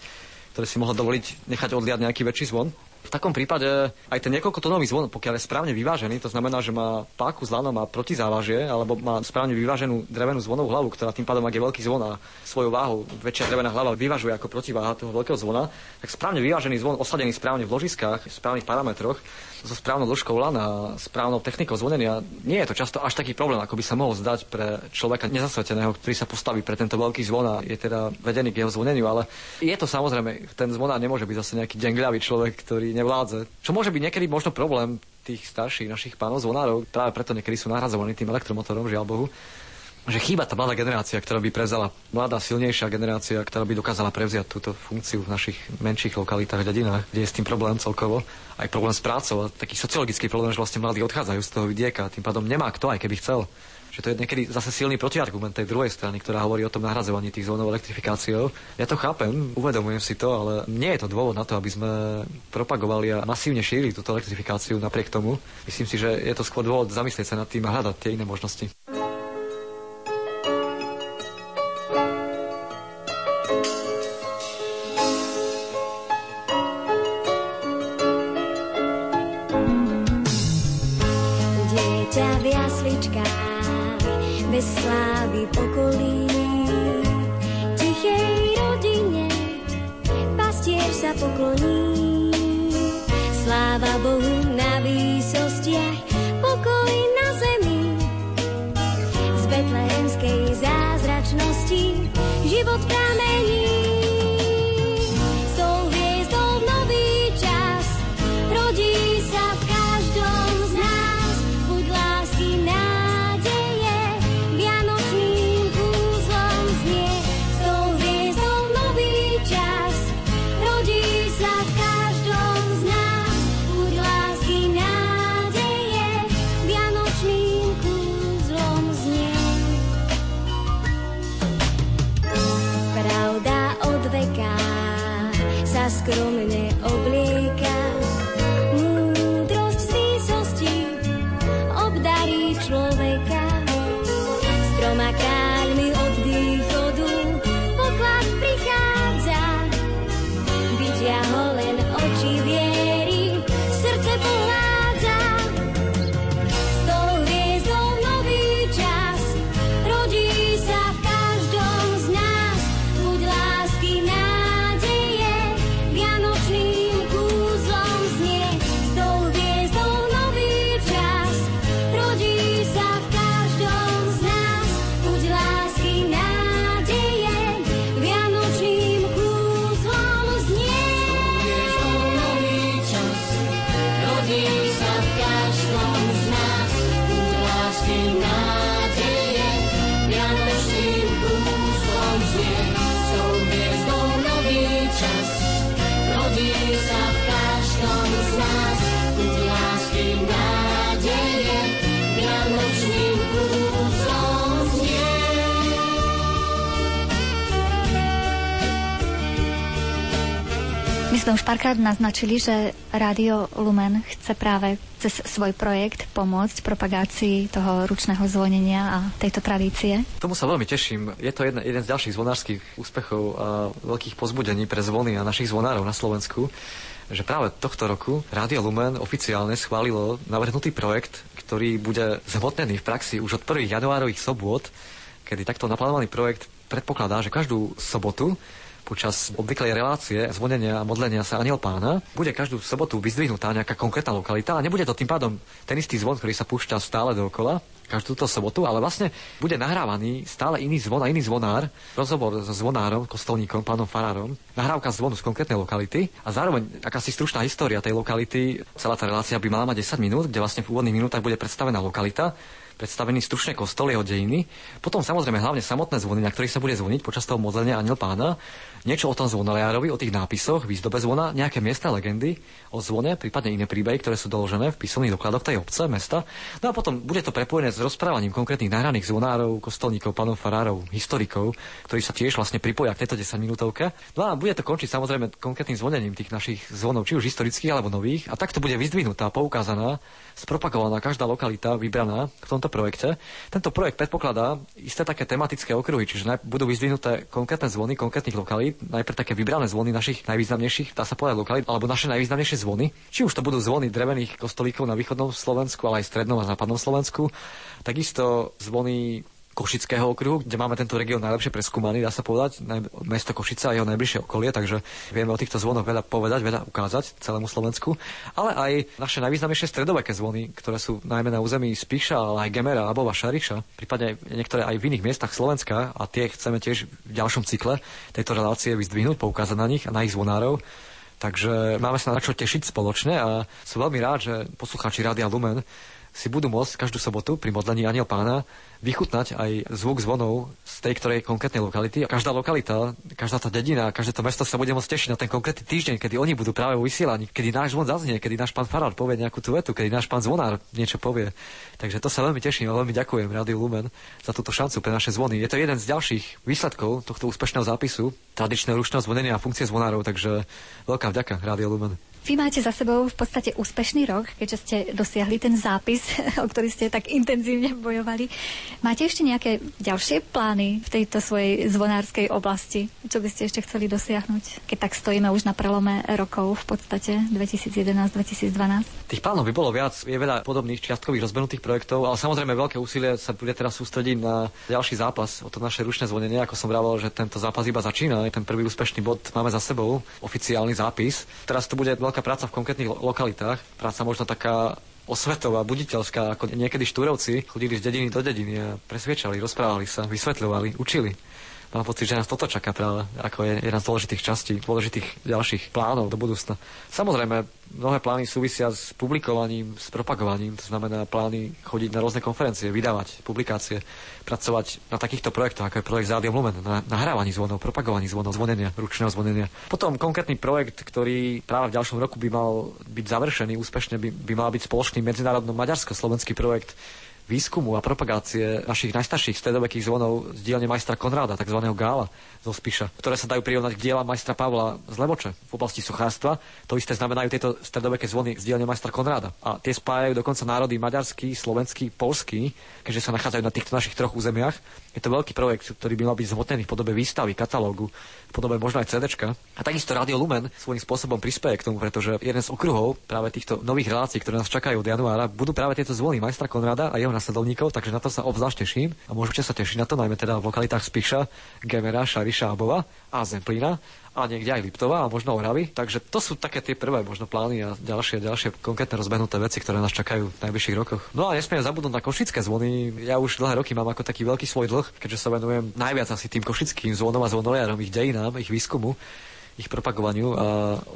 [SPEAKER 3] ktoré si mohol dovoliť nechať odliať nejaký väčší zvon, v takom prípade aj ten niekoľkotónový zvon, pokiaľ je správne vyvážený, to znamená, že má páku s lanom a protizávažie, alebo má správne vyváženú drevenú zvonovú hlavu, ktorá tým pádom, ak je veľký zvon a svoju váhu väčšia drevená hlava vyvažuje ako protiváha toho veľkého zvona, tak správne vyvážený zvon, osadený správne v ložiskách, v správnych parametroch, so správnou dĺžkou lana správnou technikou zvonenia, nie je to často až taký problém, ako by sa mohol zdať pre človeka nezasveteného, ktorý sa postaví pre tento veľký zvon a je teda vedený k jeho zvoneniu, ale je to samozrejme, ten zvonár nemôže byť zase nejaký dengľavý človek, ktorý nevládze. Čo môže byť niekedy možno problém tých starších našich pánov zvonárov, práve preto niekedy sú nahradzovaní tým elektromotorom, žiaľ Bohu že chýba tá mladá generácia, ktorá by prezala, mladá, silnejšia generácia, ktorá by dokázala prevziať túto funkciu v našich menších lokalitách, dedinách, kde je s tým problém celkovo, aj problém s prácou, a taký sociologický problém, že vlastne mladí odchádzajú z toho vidieka, tým pádom nemá kto, aj keby chcel. Že to je niekedy zase silný protiargument tej druhej strany, ktorá hovorí o tom nahradzovaní tých zónov elektrifikáciou. Ja to chápem, uvedomujem si to, ale nie je to dôvod na to, aby sme propagovali a masívne šírili túto elektrifikáciu napriek tomu. Myslím si, že je to skôr dôvod zamyslieť sa nad tým a hľadať tie iné možnosti.
[SPEAKER 4] Párkrát naznačili, že Rádio Lumen chce práve cez svoj projekt pomôcť propagácii toho ručného zvonenia a tejto tradície.
[SPEAKER 3] Tomu sa veľmi teším. Je to jeden, jeden z ďalších zvonárskych úspechov a veľkých pozbudení pre zvony a našich zvonárov na Slovensku že práve tohto roku Rádio Lumen oficiálne schválilo navrhnutý projekt, ktorý bude zhmotnený v praxi už od 1. januárových sobôt, kedy takto naplánovaný projekt predpokladá, že každú sobotu počas obvyklej relácie zvonenia a modlenia sa Aniel Pána bude každú sobotu vyzdvihnutá nejaká konkrétna lokalita a nebude to tým pádom ten istý zvon, ktorý sa púšťa stále dookola každú túto sobotu, ale vlastne bude nahrávaný stále iný zvon a iný zvonár, rozhovor so zvonárom, kostolníkom, pánom Farárom, nahrávka zvonu z konkrétnej lokality a zároveň akási stručná história tej lokality. Celá tá relácia by mala mať 10 minút, kde vlastne v úvodných minútach bude predstavená lokalita, predstavený stručne kostol, jeho dejiny, potom samozrejme hlavne samotné zvony, na ktorých sa bude zvoniť počas toho modlenia Aniel Pána, niečo o tom zvonoliárovi, o tých nápisoch, výzdobe zvona, nejaké miestne legendy o zvone, prípadne iné príbehy, ktoré sú doložené v písomných dokladoch tej obce, mesta. No a potom bude to prepojené s rozprávaním konkrétnych nahraných zvonárov, kostolníkov, panov farárov, historikov, ktorí sa tiež vlastne pripoja k tejto 10 minútovke. No a bude to končiť samozrejme konkrétnym zvonením tých našich zvonov, či už historických alebo nových. A takto bude vyzdvihnutá, poukázaná, spropagovaná každá lokalita vybraná v tomto projekte. Tento projekt predpokladá isté také tematické okruhy, čiže budú vyzdvihnuté konkrétne zvony konkrétnych lokalít, najprv také vybrané zvony našich najvýznamnejších, dá sa povedať lokalít, alebo naše najvýznamnejšie zvony. Či už to budú zvony drevených kostolíkov na východnom Slovensku, ale aj strednom a západnom Slovensku. Takisto zvony Košického okruhu, kde máme tento región najlepšie preskúmaný, dá sa povedať, mesto Košica a jeho najbližšie okolie, takže vieme o týchto zvonoch veľa povedať, veľa ukázať celému Slovensku, ale aj naše najvýznamnejšie stredoveké zvony, ktoré sú najmä na území Spíša, ale aj Gemera, Abova, Šariša, prípadne niektoré aj v iných miestach Slovenska a tie chceme tiež v ďalšom cykle tejto relácie vyzdvihnúť, poukázať na nich a na ich zvonárov. Takže máme sa na čo tešiť spoločne a som veľmi rád, že poslucháči Rádia Lumen si budú môcť každú sobotu pri modlení Aniel Pána vychutnať aj zvuk zvonov z tej ktorej konkrétnej lokality. Každá lokalita, každá tá dedina, každé to mesto sa bude môcť tešiť na ten konkrétny týždeň, kedy oni budú práve vo vysielaní, kedy náš zvon zaznie, kedy náš pán Farár povie nejakú tú vetu, kedy náš pán zvonár niečo povie. Takže to sa veľmi teším a veľmi ďakujem Rádiu Lumen za túto šancu pre naše zvony. Je to jeden z ďalších výsledkov tohto úspešného zápisu tradičného ručného zvonenia a funkcie zvonárov, takže veľká vďaka Rádio Lumen.
[SPEAKER 4] Vy máte za sebou v podstate úspešný rok, keďže ste dosiahli ten zápis, <laughs> o ktorý ste tak intenzívne bojovali. Máte ešte nejaké ďalšie plány v tejto svojej zvonárskej oblasti? Čo by ste ešte chceli dosiahnuť? Keď tak stojíme už na prelome rokov v podstate 2011-2012.
[SPEAKER 3] Tých plánov by bolo viac, je veľa podobných čiastkových rozbenutých projektov, ale samozrejme veľké úsilie sa bude teraz sústrediť na ďalší zápas o to naše ručné zvonenie. Ako som vravel, že tento zápas iba začína, ten prvý úspešný bod máme za sebou, oficiálny zápis. Teraz to bude veľká práca v konkrétnych lo- lokalitách, práca možno taká osvetová, buditeľská, ako niekedy štúrovci chodili z dediny do dediny a presviečali, rozprávali sa, vysvetľovali, učili. Mám pocit, že nás toto čaká práve, ako je jedna z dôležitých častí, dôležitých ďalších plánov do budúcna. Samozrejme, mnohé plány súvisia s publikovaním, s propagovaním, to znamená plány chodiť na rôzne konferencie, vydávať publikácie, pracovať na takýchto projektoch, ako je projekt Zádium Lumen, na nahrávaní zvonov, propagovaní zvonov, zvonenia, ručného zvonenia. Potom konkrétny projekt, ktorý práve v ďalšom roku by mal byť završený úspešne, by, by mal byť spoločný medzinárodno-maďarsko-slovenský projekt výskumu a propagácie našich najstarších stredovekých zvonov z dielne majstra Konráda, tzv. Gála zo Spiša, ktoré sa dajú prirovnať k diela majstra Pavla z Levoče v oblasti sochárstva. To isté znamenajú tieto stredoveké zvony z dielne majstra Konráda. A tie spájajú dokonca národy maďarský, slovenský, polský, keďže sa nachádzajú na týchto našich troch územiach. Je to veľký projekt, ktorý by mal byť zhmotnený v podobe výstavy, katalógu, v podobe možno aj CD. A takisto Radio Lumen svojím spôsobom prispieje k tomu, pretože jeden z okruhov práve týchto nových relácií, ktoré nás čakajú od januára, budú práve tieto zvony majstra Konráda a jeho nasledovníkov, takže na to sa obzvlášť teším a môžete sa tešiť na to, najmä teda v lokalitách Spiša, Gemera, Šariša a Bova a Zemplína a niekde aj Liptova a možno Oravy. Takže to sú také tie prvé možno plány a ďalšie, ďalšie konkrétne rozbehnuté veci, ktoré nás čakajú v najbližších rokoch. No a nesmieme zabudnúť na košické zvony. Ja už dlhé roky mám ako taký veľký svoj dlh, keďže sa venujem najviac asi tým košickým zvonom a zvonoliarom, ich dejinám, ich výskumu ich propagovaniu a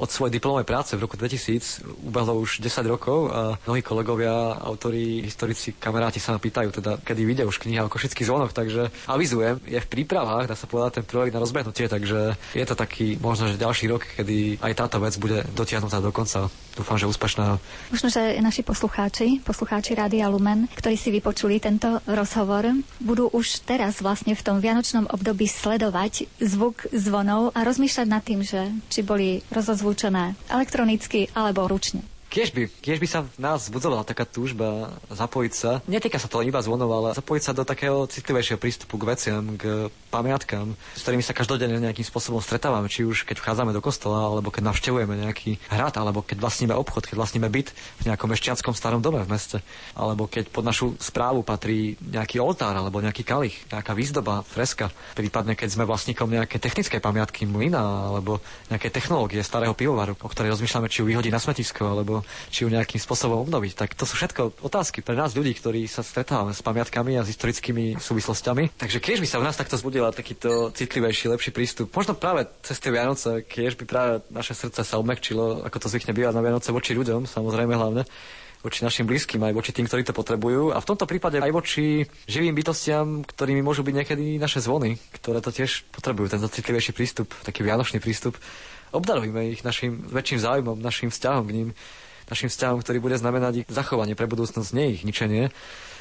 [SPEAKER 3] od svojej diplomovej práce v roku 2000 ubehlo už 10 rokov a mnohí kolegovia, autori, historici, kamaráti sa ma pýtajú, teda, kedy vyjde už kniha o košických zvonoch, takže avizujem, je v prípravách, dá sa povedať, ten projekt na rozbehnutie, takže je to taký možno, že ďalší rok, kedy aj táto vec bude dotiahnutá do konca. Dúfam, že úspešná.
[SPEAKER 4] Možno, že naši poslucháči, poslucháči Rádia Lumen, ktorí si vypočuli tento rozhovor, budú už teraz vlastne v tom vianočnom období sledovať zvuk zvonov a rozmýšľať nad tým, že či boli rozozvučené elektronicky alebo ručne.
[SPEAKER 3] Kiež by, kiež by sa v nás vzbudzovala taká túžba zapojiť sa. Netýka sa to iba zvonov, ale zapojiť sa do takého citlivejšieho prístupu k veciam, k pamiatkám, s ktorými sa každodenne nejakým spôsobom stretávame, či už keď vchádzame do kostola, alebo keď navštevujeme nejaký hrad, alebo keď vlastníme obchod, keď vlastníme byt v nejakom mešťanskom starom dome v meste, alebo keď pod našu správu patrí nejaký oltár, alebo nejaký kalich, nejaká výzdoba, freska, prípadne keď sme vlastníkom nejaké technické pamiatky mlyna, alebo nejaké technológie starého pivovaru, o ktorej rozmýšľame, či ju vyhodiť na smetisko, alebo či ju nejakým spôsobom obnoviť. Tak to sú všetko otázky pre nás ľudí, ktorí sa stretávame s pamiatkami a s historickými súvislostiami. Takže keď by sa v nás takto zbudila takýto citlivejší, lepší prístup, možno práve cez tie Vianoce, keď by práve naše srdce sa obmekčilo, ako to zvykne bývať na Vianoce voči ľuďom, samozrejme hlavne voči našim blízkym, aj voči tým, ktorí to potrebujú. A v tomto prípade aj voči živým bytostiam, ktorými môžu byť niekedy naše zvony, ktoré to tiež potrebujú, tento citlivejší prístup, taký vianočný prístup. Obdarujme ich našim väčším záujmom, našim vzťahom k ním našim vzťahom, ktorý bude znamenať ich zachovanie pre budúcnosť, nie ich ničenie.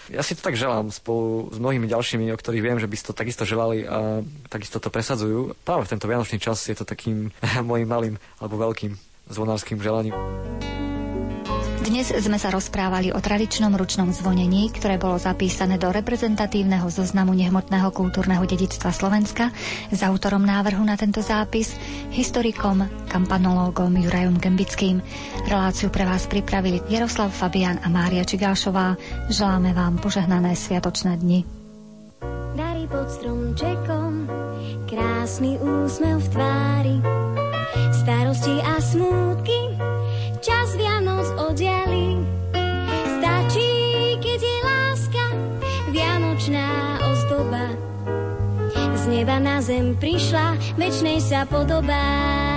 [SPEAKER 3] Ja si to tak želám spolu s mnohými ďalšími, o ktorých viem, že by si to takisto želali a takisto to presadzujú. Práve v tento vianočný čas je to takým <laughs> môjim malým alebo veľkým zvonárským želaním.
[SPEAKER 4] Dnes sme sa rozprávali o tradičnom ručnom zvonení, ktoré bolo zapísané do reprezentatívneho zoznamu nehmotného kultúrneho dedičstva Slovenska s autorom návrhu na tento zápis, historikom, kampanológom Jurajom Gembickým. Reláciu pre vás pripravili Jaroslav Fabian a Mária Čigášová. Želáme vám požehnané sviatočné dni.
[SPEAKER 2] Dary pod stromčekom, krásny úsmev v tvári, starosti a smútky, čas Vianoc odiali. Neba na zem prišla, večnej sa podobá.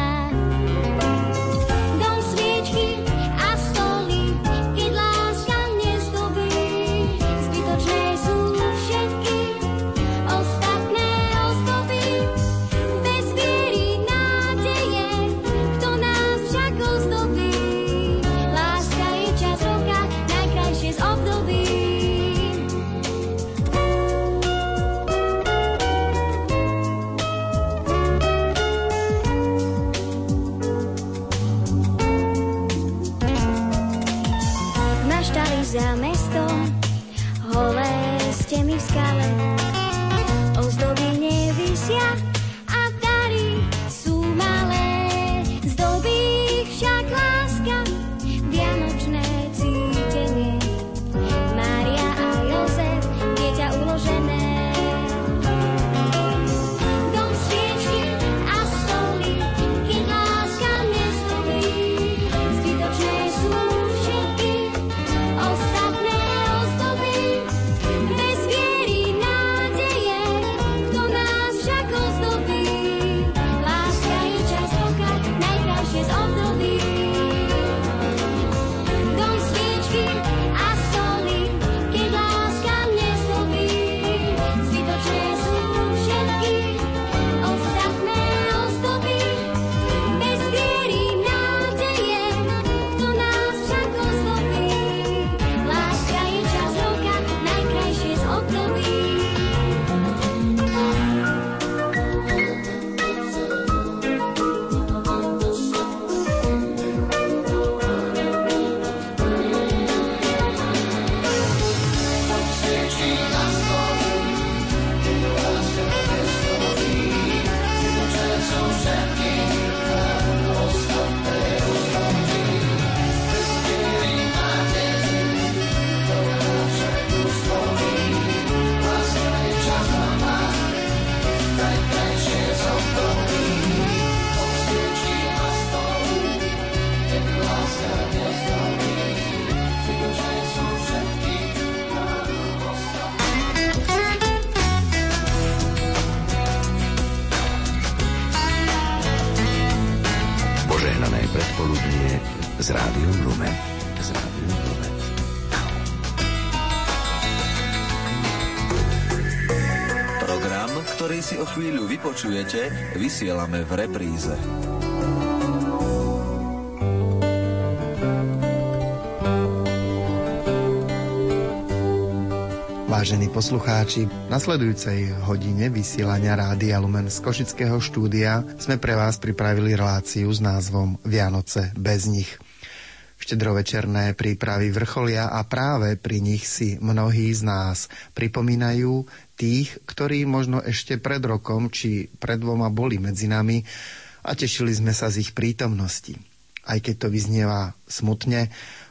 [SPEAKER 6] Chvíľu vypočujete, vysielame v repríze.
[SPEAKER 7] Vážení poslucháči, v nasledujúcej hodine vysielania Rádia Lumen z Košického štúdia sme pre vás pripravili reláciu s názvom Vianoce bez nich. Štedrovečerné prípravy vrcholia a práve pri nich si mnohí z nás pripomínajú tých, ktorí možno ešte pred rokom či pred dvoma boli medzi nami a tešili sme sa z ich prítomnosti. Aj keď to vyznieva smutne,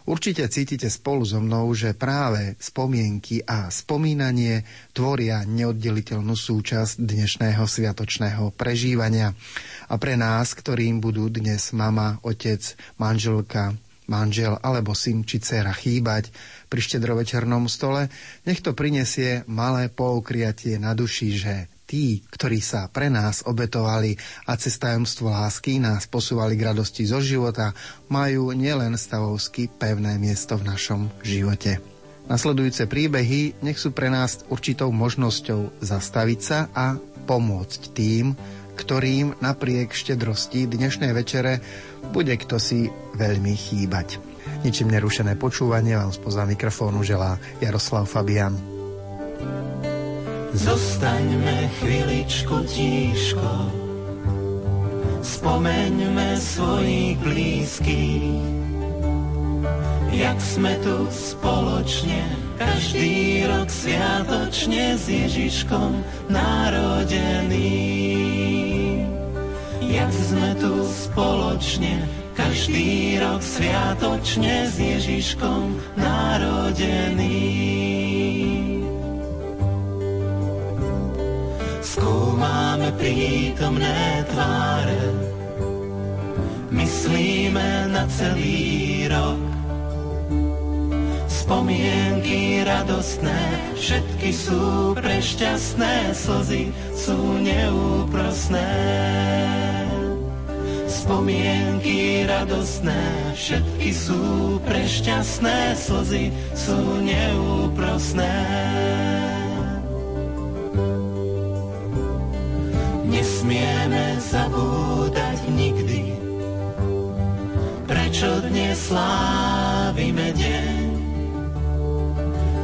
[SPEAKER 7] Určite cítite spolu so mnou, že práve spomienky a spomínanie tvoria neoddeliteľnú súčasť dnešného sviatočného prežívania. A pre nás, ktorým budú dnes mama, otec, manželka, manžel alebo syn či dcera chýbať pri štedrovečernom stole, nech to prinesie malé poukriatie na duši, že tí, ktorí sa pre nás obetovali a cez tajomstvo lásky nás posúvali k radosti zo života, majú nielen stavovsky pevné miesto v našom živote. Nasledujúce príbehy nech sú pre nás určitou možnosťou zastaviť sa a pomôcť tým, ktorým napriek štedrosti dnešnej večere bude kto si veľmi chýbať. Ničím nerušené počúvanie vám spoza mikrofónu želá Jaroslav Fabian.
[SPEAKER 8] Zostaňme chviličku tíško, spomeňme svojich blízkych, jak sme tu spoločne, každý rok sviatočne s Ježiškom narodení. Jak sme tu spoločne, každý rok sviatočne s Ježiškom narodení. skúmame prítomné tváre, myslíme na celý rok. Spomienky radostné, všetky sú prešťastné, slzy sú neúprosné. Spomienky radostné, všetky sú prešťastné, slzy sú neúprosné. nesmieme zabúdať nikdy, prečo dnes slávime deň.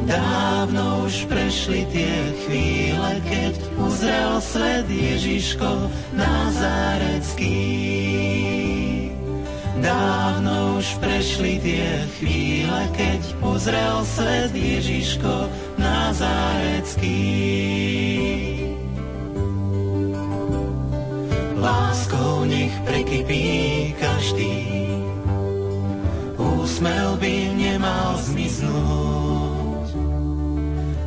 [SPEAKER 8] Dávno už prešli tie chvíle, keď uzrel svet Ježiško Nazarecký. Dávno už prešli tie chvíle, keď uzrel svet Ježiško Nazarecký. Láskou nech prekypí každý, úsmev by nemal zmiznúť.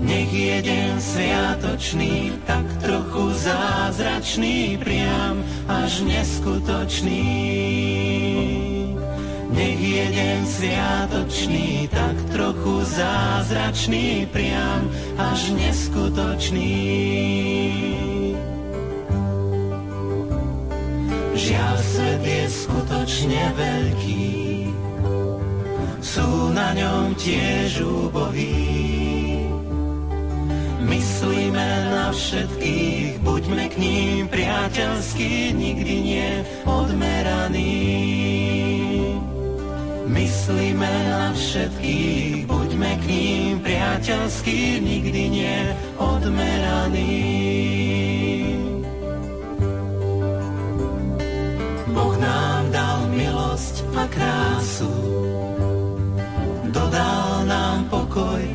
[SPEAKER 8] Nech je deň sviatočný, tak trochu zázračný, priam až neskutočný. Nech je deň sviatočný, tak trochu zázračný, priam až neskutočný. Žiaľ, svet je skutočne veľký, sú na ňom tiež úbohí. Myslíme na všetkých, buďme k ním priateľskí, nikdy nie odmeraní. Myslíme na všetkých, buďme k ním priateľskí, nikdy nie odmeraní. Boh nám dal milosť a krásu, dodal nám pokoj